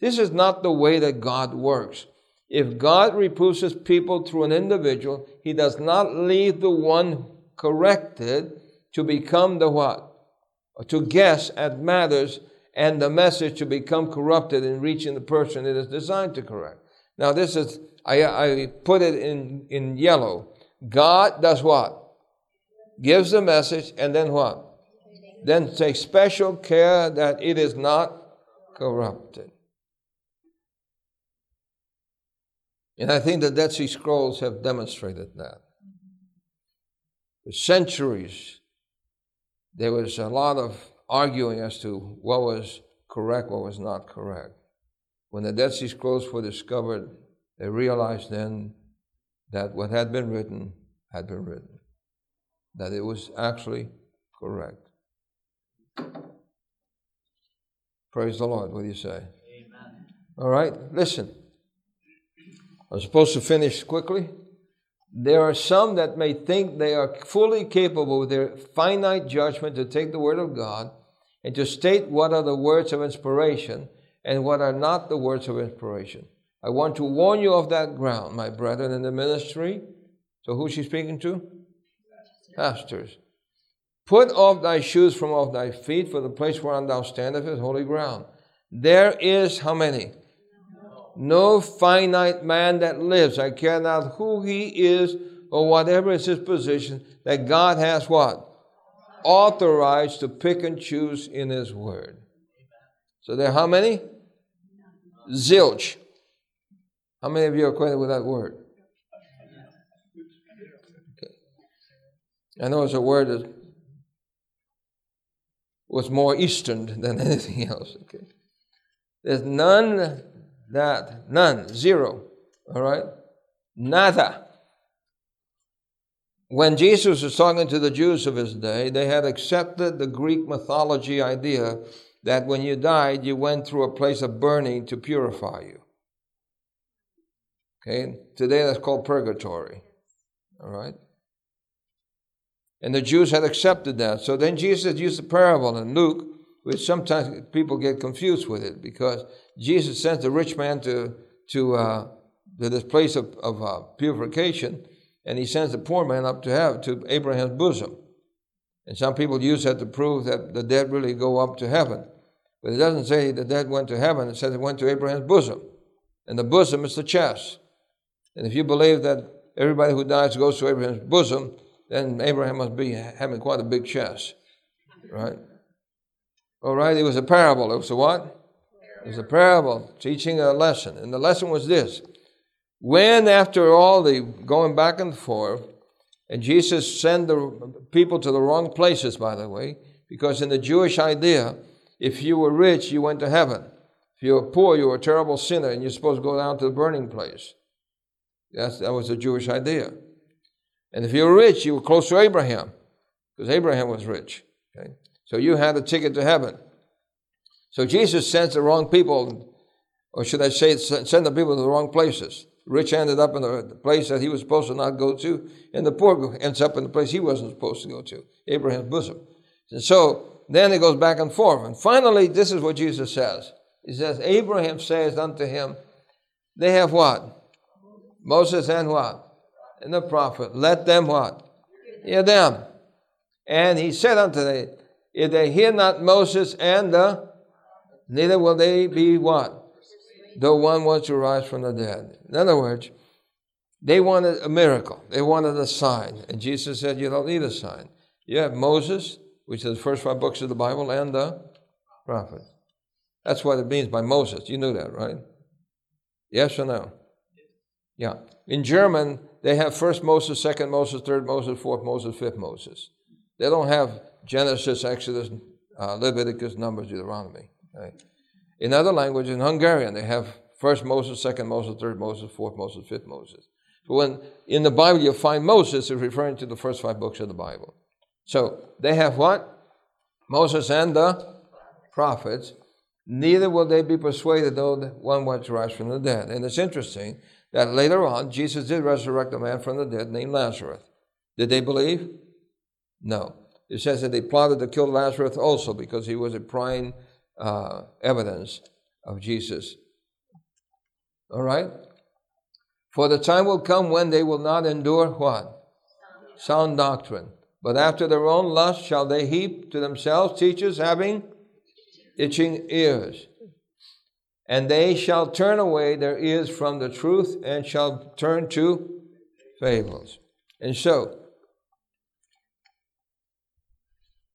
[SPEAKER 1] This is not the way that God works. If God reproves his people through an individual, he does not leave the one corrected to become the what? To guess at matters and the message to become corrupted in reaching the person it is designed to correct. Now, this is, I, I put it in, in yellow. God does what? Gives the message and then what? Then takes special care that it is not corrupted. And I think the Dead Sea Scrolls have demonstrated that. For centuries, there was a lot of arguing as to what was correct, what was not correct. When the Dead Sea Scrolls were discovered, they realized then that what had been written had been written, that it was actually correct. Praise the Lord. What do you say? Amen. All right, listen. I'm supposed to finish quickly. There are some that may think they are fully capable with their finite judgment to take the Word of God and to state what are the words of inspiration and what are not the words of inspiration. I want to warn you of that ground, my brethren in the ministry. So, who's she speaking to? Pastors. Put off thy shoes from off thy feet, for the place whereon thou standest is holy ground. There is how many? No finite man that lives. I care not who he is or whatever is his position, that God has what? Authorized to pick and choose in his word. So there are how many? Zilch. How many of you are acquainted with that word? Okay. I know it's a word that was more Eastern than anything else. Okay. There's none that, none, zero. All right? Nada. When Jesus was talking to the Jews of his day, they had accepted the Greek mythology idea that when you died, you went through a place of burning to purify you. Okay? Today that's called purgatory. All right? And the Jews had accepted that. So then Jesus used a parable in Luke which sometimes people get confused with it because Jesus sent the rich man to, to, uh, to this place of, of uh, purification, and he sends the poor man up to heaven, to Abraham's bosom. And some people use that to prove that the dead really go up to heaven. But it doesn't say the dead went to heaven, it says it went to Abraham's bosom. And the bosom is the chest. And if you believe that everybody who dies goes to Abraham's bosom, then Abraham must be having quite a big chest, right? All right, it was a parable. It was a what? It was a parable teaching a lesson. And the lesson was this when, after all the going back and forth, and Jesus sent the people to the wrong places, by the way, because in the Jewish idea, if you were rich, you went to heaven. If you were poor, you were a terrible sinner and you're supposed to go down to the burning place. That's, that was the Jewish idea. And if you were rich, you were close to Abraham, because Abraham was rich. Okay? So you had a ticket to heaven. So Jesus sends the wrong people, or should I say, send the people to the wrong places. rich ended up in the place that he was supposed to not go to, and the poor ends up in the place he wasn't supposed to go to, Abraham's bosom. And so then it goes back and forth. And finally, this is what Jesus says. He says, Abraham says unto him, They have what? Moses and what? And the prophet. Let them what? Hear them. And he said unto them, if they hear not Moses and the, neither will they be what? The one wants to rise from the dead. In other words, they wanted a miracle. They wanted a sign. And Jesus said, You don't need a sign. You have Moses, which is the first five books of the Bible, and the prophet. That's what it means by Moses. You knew that, right? Yes or no? Yeah. In German, they have first Moses, second Moses, third Moses, fourth Moses, fifth Moses. They don't have Genesis, Exodus, uh, Leviticus, Numbers, Deuteronomy. Okay? In other languages, in Hungarian, they have first Moses, second Moses, third Moses, fourth Moses, fifth Moses. But when in the Bible you find Moses, it's referring to the first five books of the Bible. So they have what? Moses and the prophets. Neither will they be persuaded, though one was rise from the dead. And it's interesting that later on Jesus did resurrect a man from the dead named Lazarus. Did they believe? No. It says that they plotted to kill Lazarus also because he was a prime uh, evidence of Jesus. All right? For the time will come when they will not endure what? Sound doctrine. But after their own lust shall they heap to themselves teachers having itching ears. And they shall turn away their ears from the truth and shall turn to fables. And so,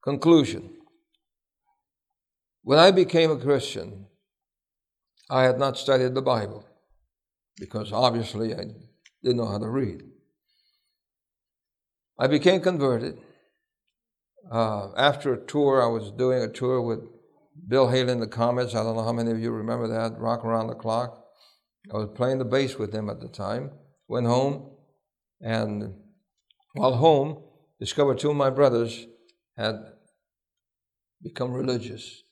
[SPEAKER 1] conclusion. When I became a Christian, I had not studied the Bible because obviously I didn't know how to read. I became converted. Uh, after a tour, I was doing a tour with Bill Haley and the Comets. I don't know how many of you remember that, Rock Around the Clock. I was playing the bass with them at the time. Went home, and while home, discovered two of my brothers had become religious.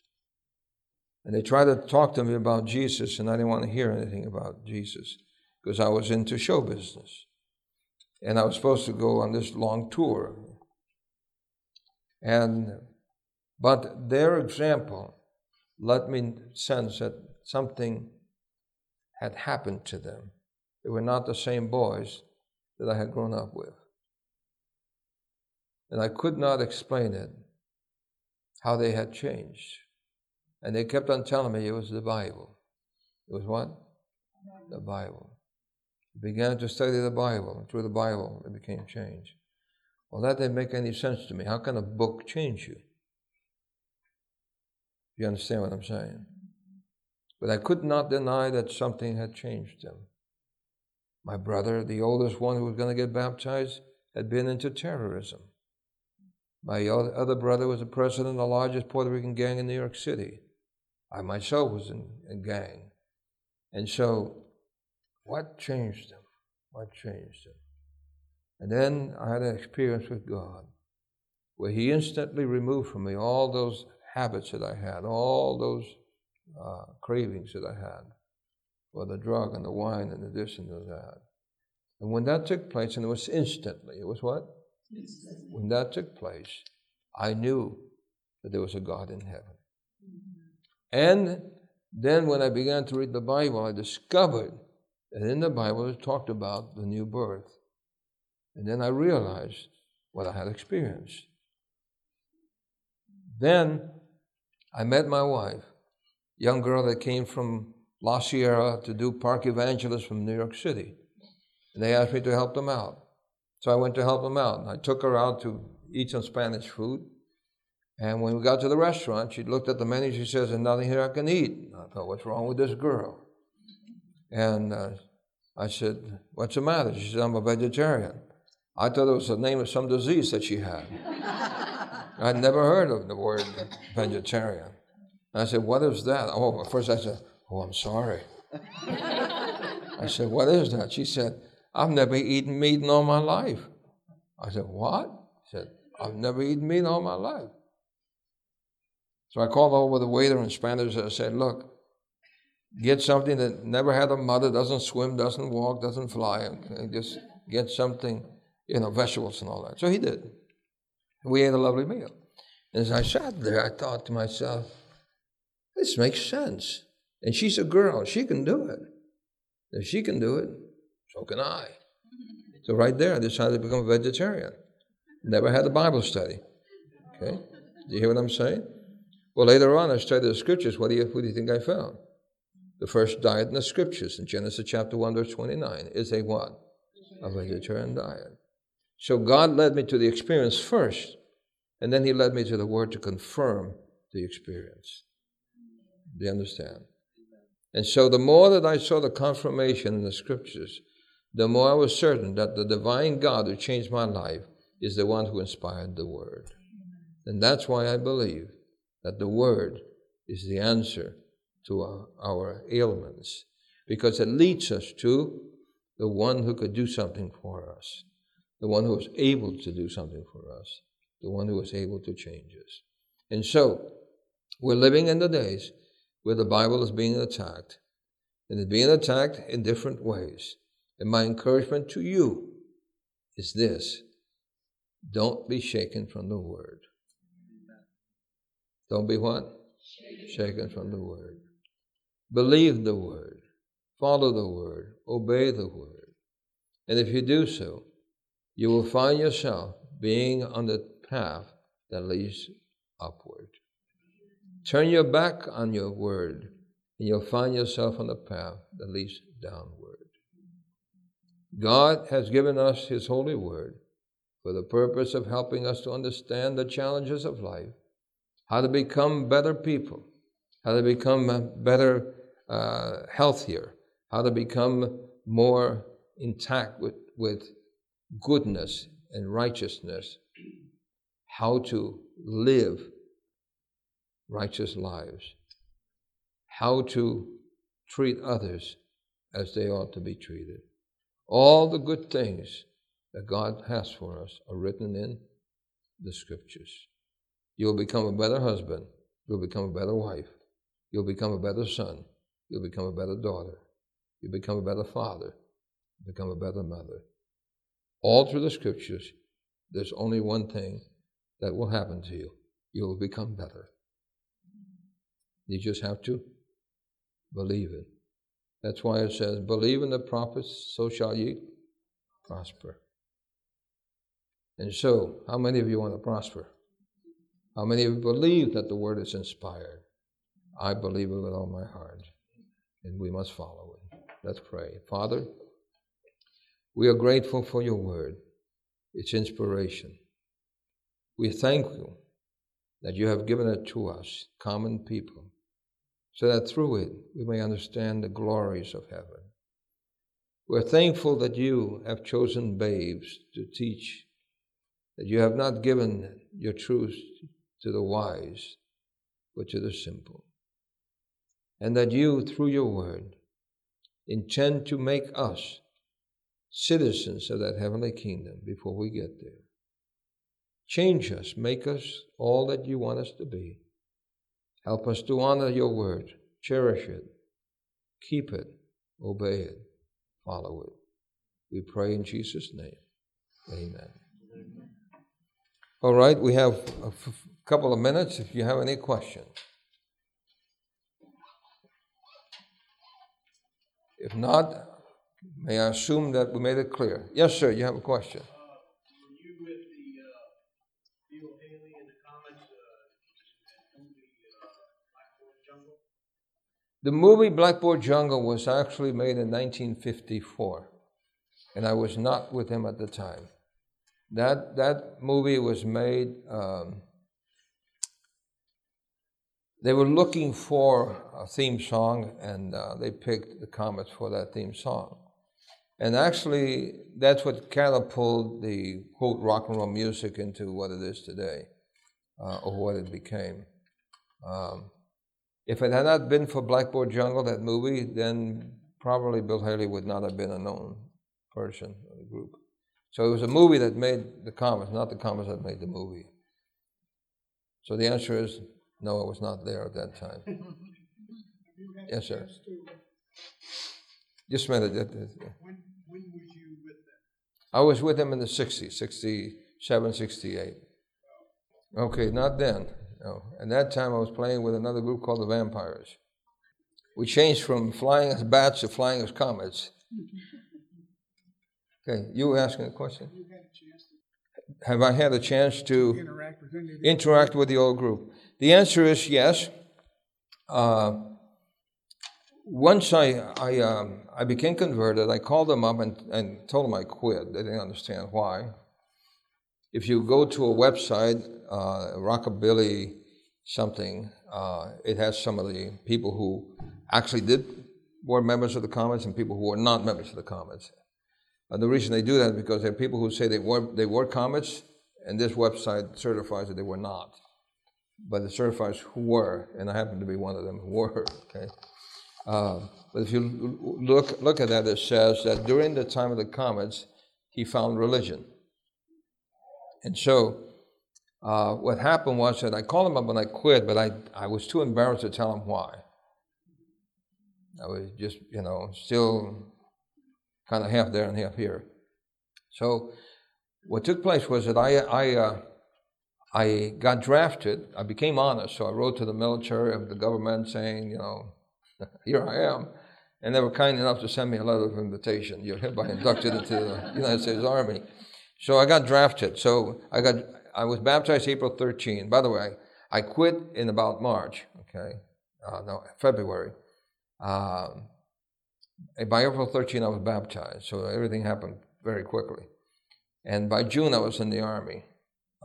[SPEAKER 1] And they tried to talk to me about Jesus, and I didn't want to hear anything about Jesus because I was into show business. And I was supposed to go on this long tour. And but their example let me sense that something had happened to them. They were not the same boys that I had grown up with. And I could not explain it, how they had changed. And they kept on telling me it was the Bible. It was what? The Bible. I began to study the Bible, and through the Bible, it became changed. Well, that didn't make any sense to me. How can a book change you? You understand what I'm saying? But I could not deny that something had changed them. My brother, the oldest one who was going to get baptized, had been into terrorism. My other brother was the president of the largest Puerto Rican gang in New York City. I myself was in a gang. And so, what changed them? What changed them? And then I had an experience with God where He instantly removed from me all those habits that I had, all those uh, cravings that I had for the drug and the wine and the this and the that. And when that took place, and it was instantly, it was what? When that took place, I knew that there was a God in heaven. And then when I began to read the Bible, I discovered that in the Bible it talked about the new birth. And then I realized what I had experienced. Then I met my wife, young girl that came from La Sierra to do park evangelist from New York City. And they asked me to help them out. So I went to help them out. I took her out to eat some Spanish food. And when we got to the restaurant, she looked at the menu. She says, There's nothing here I can eat. I thought, What's wrong with this girl? And uh, I said, What's the matter? She said, I'm a vegetarian. I thought it was the name of some disease that she had. I'd never heard of the word vegetarian. I said, What is that? Oh, first I said, Oh, I'm sorry. I said, What is that? She said, I've never eaten meat in all my life. I said, What? He said, I've never eaten meat in all my life. So I called over the waiter in Spanish and I said, Look, get something that never had a mother, doesn't swim, doesn't walk, doesn't fly, and just get something, you know, vegetables and all that. So he did. We ate a lovely meal. As I sat there, I thought to myself, this makes sense. And she's a girl, she can do it. If she can do it, so can I. So right there, I decided to become a vegetarian. Never had a Bible study. Okay? Do you hear what I'm saying? Well, later on, I studied the scriptures. What do you, what do you think I found? The first diet in the scriptures in Genesis chapter 1, verse 29 is a what? A vegetarian diet. So God led me to the experience first, and then He led me to the Word to confirm the experience. Do you understand? And so the more that I saw the confirmation in the Scriptures, the more I was certain that the divine God who changed my life is the one who inspired the Word. And that's why I believe that the Word is the answer to our, our ailments, because it leads us to the one who could do something for us the one who was able to do something for us, the one who was able to change us. And so, we're living in the days where the Bible is being attacked, and it's being attacked in different ways. And my encouragement to you is this don't be shaken from the word. Don't be what? Shaken from the word. Believe the word. Follow the word. Obey the word. And if you do so, you will find yourself being on the path that leads upward. Turn your back on your word, and you'll find yourself on the path that leads downward. God has given us His holy word for the purpose of helping us to understand the challenges of life, how to become better people, how to become better, uh, healthier, how to become more intact with, with goodness and righteousness, how to live righteous lives, how to treat others as they ought to be treated. All the good things that God has for us are written in the scriptures. You'll become a better husband. You'll become a better wife. You'll become a better son. You'll become a better daughter. You'll become a better father. You'll become a better mother. All through the scriptures, there's only one thing that will happen to you you'll become better. You just have to believe it. That's why it says, Believe in the prophets, so shall ye prosper. And so, how many of you want to prosper? How many of you believe that the word is inspired? I believe it with all my heart, and we must follow it. Let's pray. Father, we are grateful for your word, its inspiration. We thank you that you have given it to us, common people, so that through it we may understand the glories of heaven. We're thankful that you have chosen babes to teach, that you have not given your truth to the wise, but to the simple. And that you, through your word, intend to make us citizens of that heavenly kingdom before we get there. Change us, make us all that you want us to be. Help us to honor your word, cherish it, keep it, obey it, follow it. We pray in Jesus' name. Amen. All right, we have a f- couple of minutes if you have any questions. If not, may I assume that we made it clear? Yes, sir, you have a question. The movie Blackboard Jungle was actually made in 1954, and I was not with him at the time. That, that movie was made, um, they were looking for a theme song, and uh, they picked the Comets for that theme song. And actually, that's what catapulted the quote rock and roll music into what it is today, uh, or what it became. Um, if it had not been for Blackboard Jungle, that movie, then probably Bill Haley would not have been a known person of the group. So it was a movie that made the Comets, not the Comets that made the movie. So the answer is no, I was not there at that time. yes, sir. Just a minute. When, when was you with them? I was with them in the 60s, 67, 68. Okay, not then. No. And that time I was playing with another group called the Vampires. We changed from flying as bats to flying as comets. Okay, you were asking a question? Have I had a chance to interact with, interact with the old group? The answer is yes. Uh, once I I, um, I became converted, I called them up and, and told them I quit. They didn't understand why. If you go to a website, uh, Rockabilly something, uh, it has some of the people who actually did were members of the Comets and people who were not members of the Comets. And the reason they do that is because there are people who say they were they were Comets, and this website certifies that they were not. But it certifies who were, and I happen to be one of them who were. Okay. Uh, but if you look look at that, it says that during the time of the Comets, he found religion. And so uh, what happened was that I called him up and I quit, but I, I was too embarrassed to tell him why. I was just, you know, still kind of half there and half here. So what took place was that I, I, uh, I got drafted. I became honest, so I wrote to the military of the government saying, you know, here I am. And they were kind enough to send me a letter of invitation. You're hereby inducted into the United States Army. So I got drafted. So I got I was baptized April 13. By the way, I quit in about March. Okay, uh, no February. Um, by April 13, I was baptized. So everything happened very quickly. And by June, I was in the army.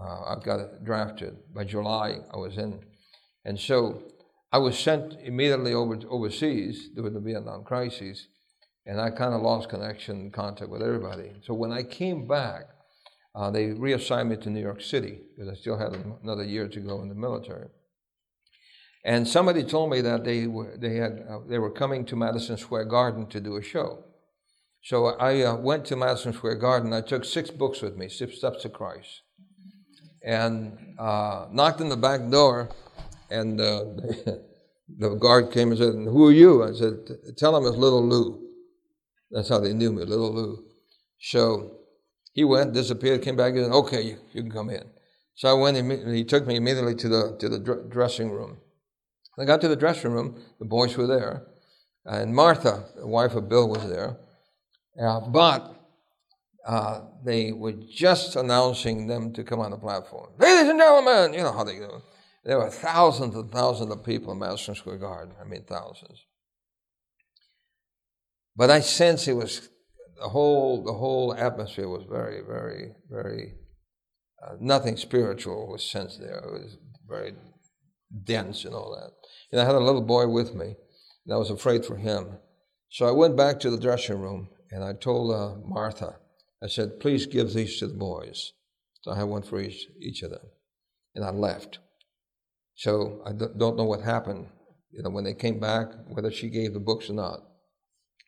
[SPEAKER 1] Uh, I got drafted. By July, I was in. And so I was sent immediately over overseas during the Vietnam crisis, and I kind of lost connection, contact with everybody. So when I came back, uh, they reassigned me to New York City because I still had another year to go in the military. And somebody told me that they were, they, had, uh, they were coming to Madison Square Garden to do a show. So I uh, went to Madison Square Garden. I took six books with me, Six Steps to Christ, and uh, knocked on the back door. And uh, the guard came and said, Who are you? I said, Tell him it's Little Lou. That's how they knew me, Little Lou. So he went, disappeared, came back, and said, Okay, you, you can come in. So I went, and he took me immediately to the, to the dressing room. I got to the dressing room, the boys were there, and Martha, the wife of Bill, was there. Uh, but uh, they were just announcing them to come on the platform. Ladies and gentlemen, you know how they do. There were thousands and thousands of people in Madison Square Garden. I mean, thousands. But I sense it was the whole the whole atmosphere was very, very, very uh, nothing spiritual was sensed there. It was very dense and all that. And I had a little boy with me, and I was afraid for him. So I went back to the dressing room and I told uh, Martha, I said, please give these to the boys. So I have one for each, each of them. And I left. So I don't know what happened, you know, when they came back, whether she gave the books or not.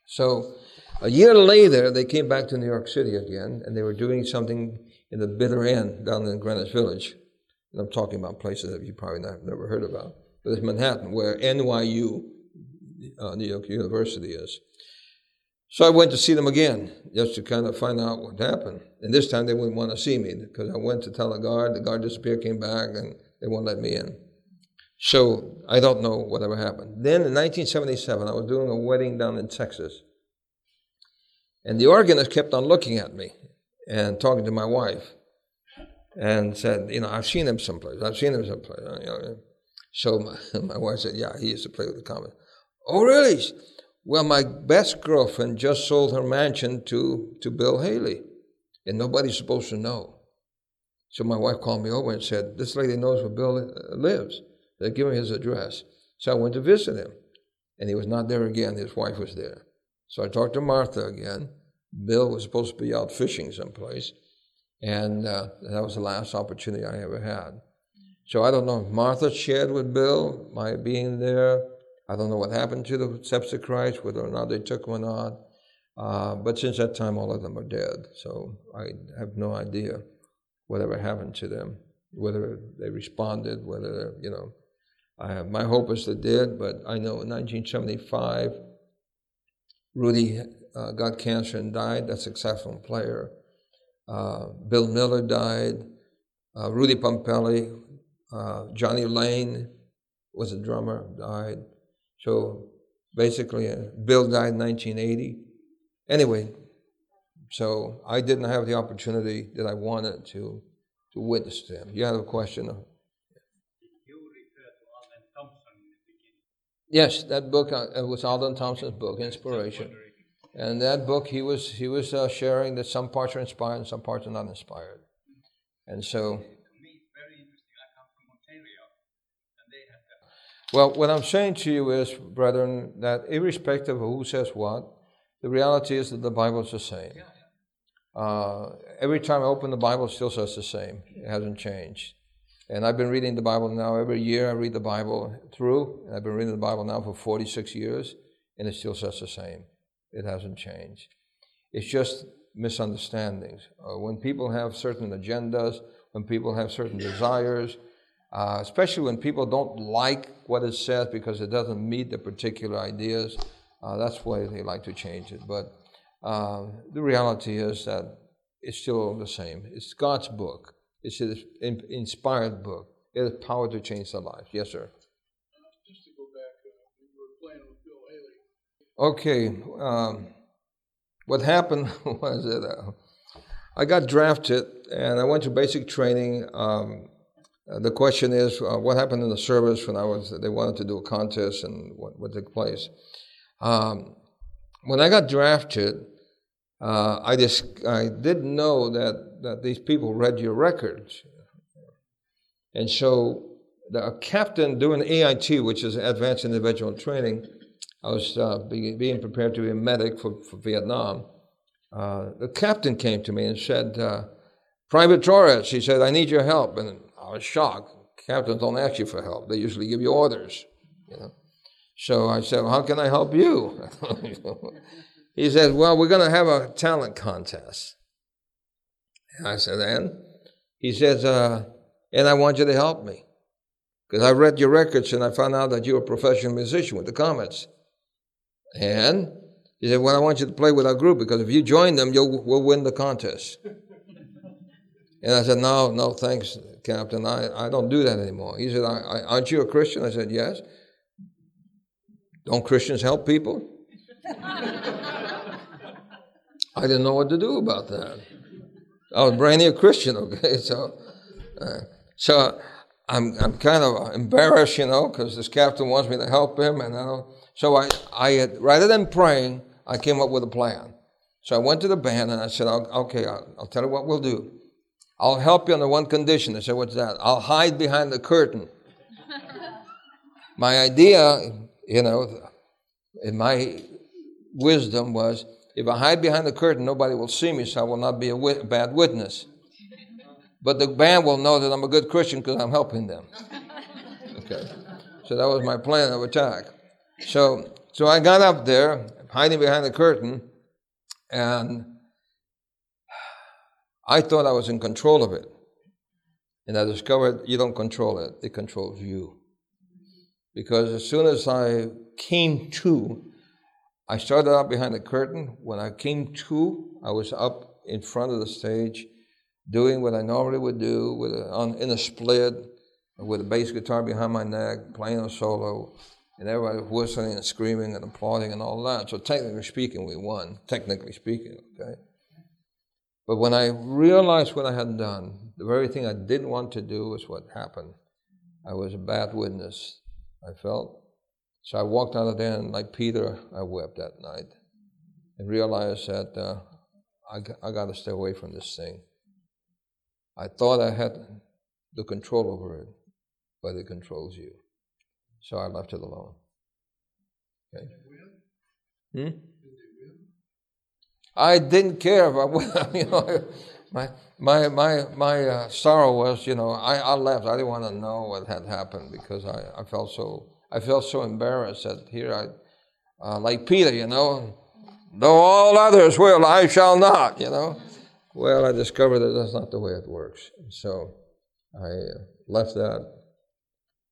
[SPEAKER 1] So a year later, they came back to New York City again, and they were doing something in the Bitter End down in Greenwich Village. And I'm talking about places that you probably not, never heard about. But it's Manhattan, where NYU, uh, New York University, is. So I went to see them again, just to kind of find out what happened. And this time they wouldn't want to see me because I went to tell the guard. The guard disappeared, came back, and they won't let me in. So I don't know whatever happened. Then in 1977, I was doing a wedding down in Texas. And the organist kept on looking at me and talking to my wife and said, You know, I've seen him someplace. I've seen him someplace. You know. So my, my wife said, Yeah, he used to play with the comet. Oh, really? Well, my best girlfriend just sold her mansion to, to Bill Haley, and nobody's supposed to know. So my wife called me over and said, This lady knows where Bill uh, lives. They give him his address. So I went to visit him, and he was not there again. His wife was there. So I talked to Martha again. Bill was supposed to be out fishing someplace, and uh, that was the last opportunity I ever had. So I don't know if Martha shared with Bill my being there. I don't know what happened to the steps of Christ, whether or not they took him or not. Uh, but since that time, all of them are dead. So I have no idea whatever happened to them, whether they responded, whether, you know, have, my hope is they did, but I know in 1975, Rudy uh, got cancer and died. A saxophone player. Uh, Bill Miller died. Uh, Rudy Pompilli, uh, Johnny Lane was a drummer, died. So basically, uh, Bill died in 1980. Anyway, so I didn't have the opportunity that I wanted to to witness to him. You have a question? Yes, that book uh, was Alden Thompson's book, Inspiration. And that book, he was he was uh, sharing that some parts are inspired and some parts are not inspired. And so. Well, what I'm saying to you is, brethren, that irrespective of who says what, the reality is that the Bible is the same. Uh, every time I open the Bible, it still says the same. It hasn't changed. And I've been reading the Bible now every year. I read the Bible through. I've been reading the Bible now for 46 years, and it still says the same. It hasn't changed. It's just misunderstandings. Uh, when people have certain agendas, when people have certain desires, uh, especially when people don't like what it says because it doesn't meet the particular ideas, uh, that's why they like to change it. But uh, the reality is that it's still the same. It's God's book. It's an inspired book. It has power to change the life. Yes, sir.
[SPEAKER 3] Just to go back, uh, we were playing with Bill
[SPEAKER 1] Haley. Okay. Um, what happened was that uh, I got drafted and I went to basic training. Um, uh, the question is, uh, what happened in the service when I was? They wanted to do a contest and what, what took place. Um, when I got drafted, uh, I just I didn't know that that these people read your records, and so the captain doing AIT, which is Advanced Individual Training, I was uh, being, being, prepared to be a medic for, for Vietnam. Uh, the captain came to me and said, uh, "Private Torres," he said, "I need your help," and I was shocked. Captains don't ask you for help; they usually give you orders. You know? So I said, well, "How can I help you?" he said, "Well, we're going to have a talent contest." And I said, "And?" He says, uh, "And I want you to help me because I read your records and I found out that you're a professional musician with the Comets." And he said, "Well, I want you to play with our group because if you join them, you'll we'll win the contest." and I said, "No, no, thanks." Captain, I, I don't do that anymore. He said, I, I, Aren't you a Christian? I said, Yes. Don't Christians help people? I didn't know what to do about that. I was brand new Christian, okay? So, uh, so I'm, I'm kind of embarrassed, you know, because this captain wants me to help him. And I don't, so I, I had, rather than praying, I came up with a plan. So I went to the band and I said, okay, I'll, I'll tell you what we'll do. I'll help you under one condition. They said, What's that? I'll hide behind the curtain. my idea, you know, in my wisdom was if I hide behind the curtain, nobody will see me, so I will not be a wit- bad witness. But the band will know that I'm a good Christian because I'm helping them. Okay. So that was my plan of attack. So, so I got up there, hiding behind the curtain, and I thought I was in control of it. And I discovered you don't control it, it controls you. Because as soon as I came to, I started out behind the curtain. When I came to, I was up in front of the stage doing what I normally would do with a, on, in a split with a bass guitar behind my neck, playing a solo, and everybody whistling and screaming and applauding and all that. So technically speaking, we won. Technically speaking, okay. But when I realized what I had done, the very thing I didn't want to do was what happened. I was a bad witness, I felt. So I walked out of there, and like Peter, I wept that night and realized that uh, I, I got to stay away from this thing. I thought I had the control over it, but it controls you. So I left it alone. Okay. Hmm? Did you weep? I didn't care about you know. My my my my uh, sorrow was, you know, I, I left. I didn't want to know what had happened because I, I felt so I felt so embarrassed that here I, uh, like Peter, you know, though all others will, I shall not. You know. Well, I discovered that that's not the way it works. So I uh, left that,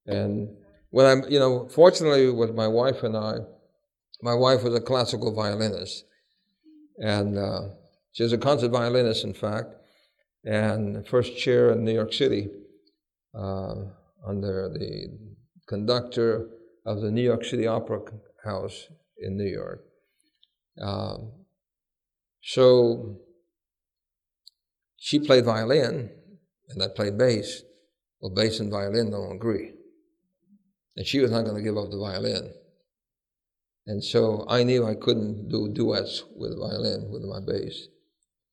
[SPEAKER 1] and when I'm, you know, fortunately with my wife and I, my wife was a classical violinist and uh, she was a concert violinist, in fact, and first chair in New York City uh, under the conductor of the New York City Opera House in New York. Um, so she played violin, and I played bass. Well, bass and violin don't agree. And she was not going to give up the violin. And so I knew I couldn't do duets with violin, with my bass.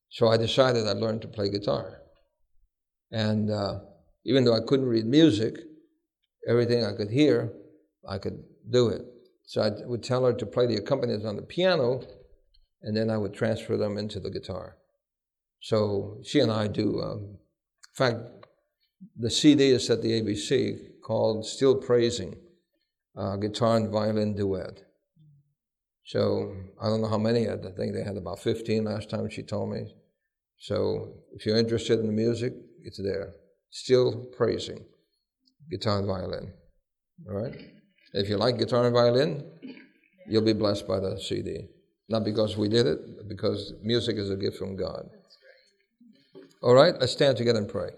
[SPEAKER 1] So I decided I'd learn to play guitar. And uh, even though I couldn't read music, everything I could hear, I could do it. So I would tell her to play the accompaniments on the piano, and then I would transfer them into the guitar. So she and I do, um, in fact, the CD is at the ABC called Still Praising, uh, Guitar and Violin Duet. So I don't know how many. I think they had about 15 last time she told me. So if you're interested in the music, it's there. Still praising guitar and violin. All right? If you like guitar and violin, you'll be blessed by the CD. Not because we did it, but because music is a gift from God. All right, let's stand together and pray.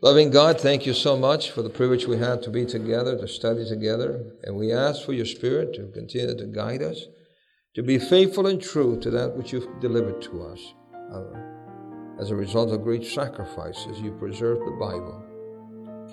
[SPEAKER 1] Loving God, thank you so much for the privilege we have to be together, to study together. And we ask for your Spirit to continue to guide us, to be faithful and true to that which you've delivered to us. As a result of great sacrifices, you preserved the Bible.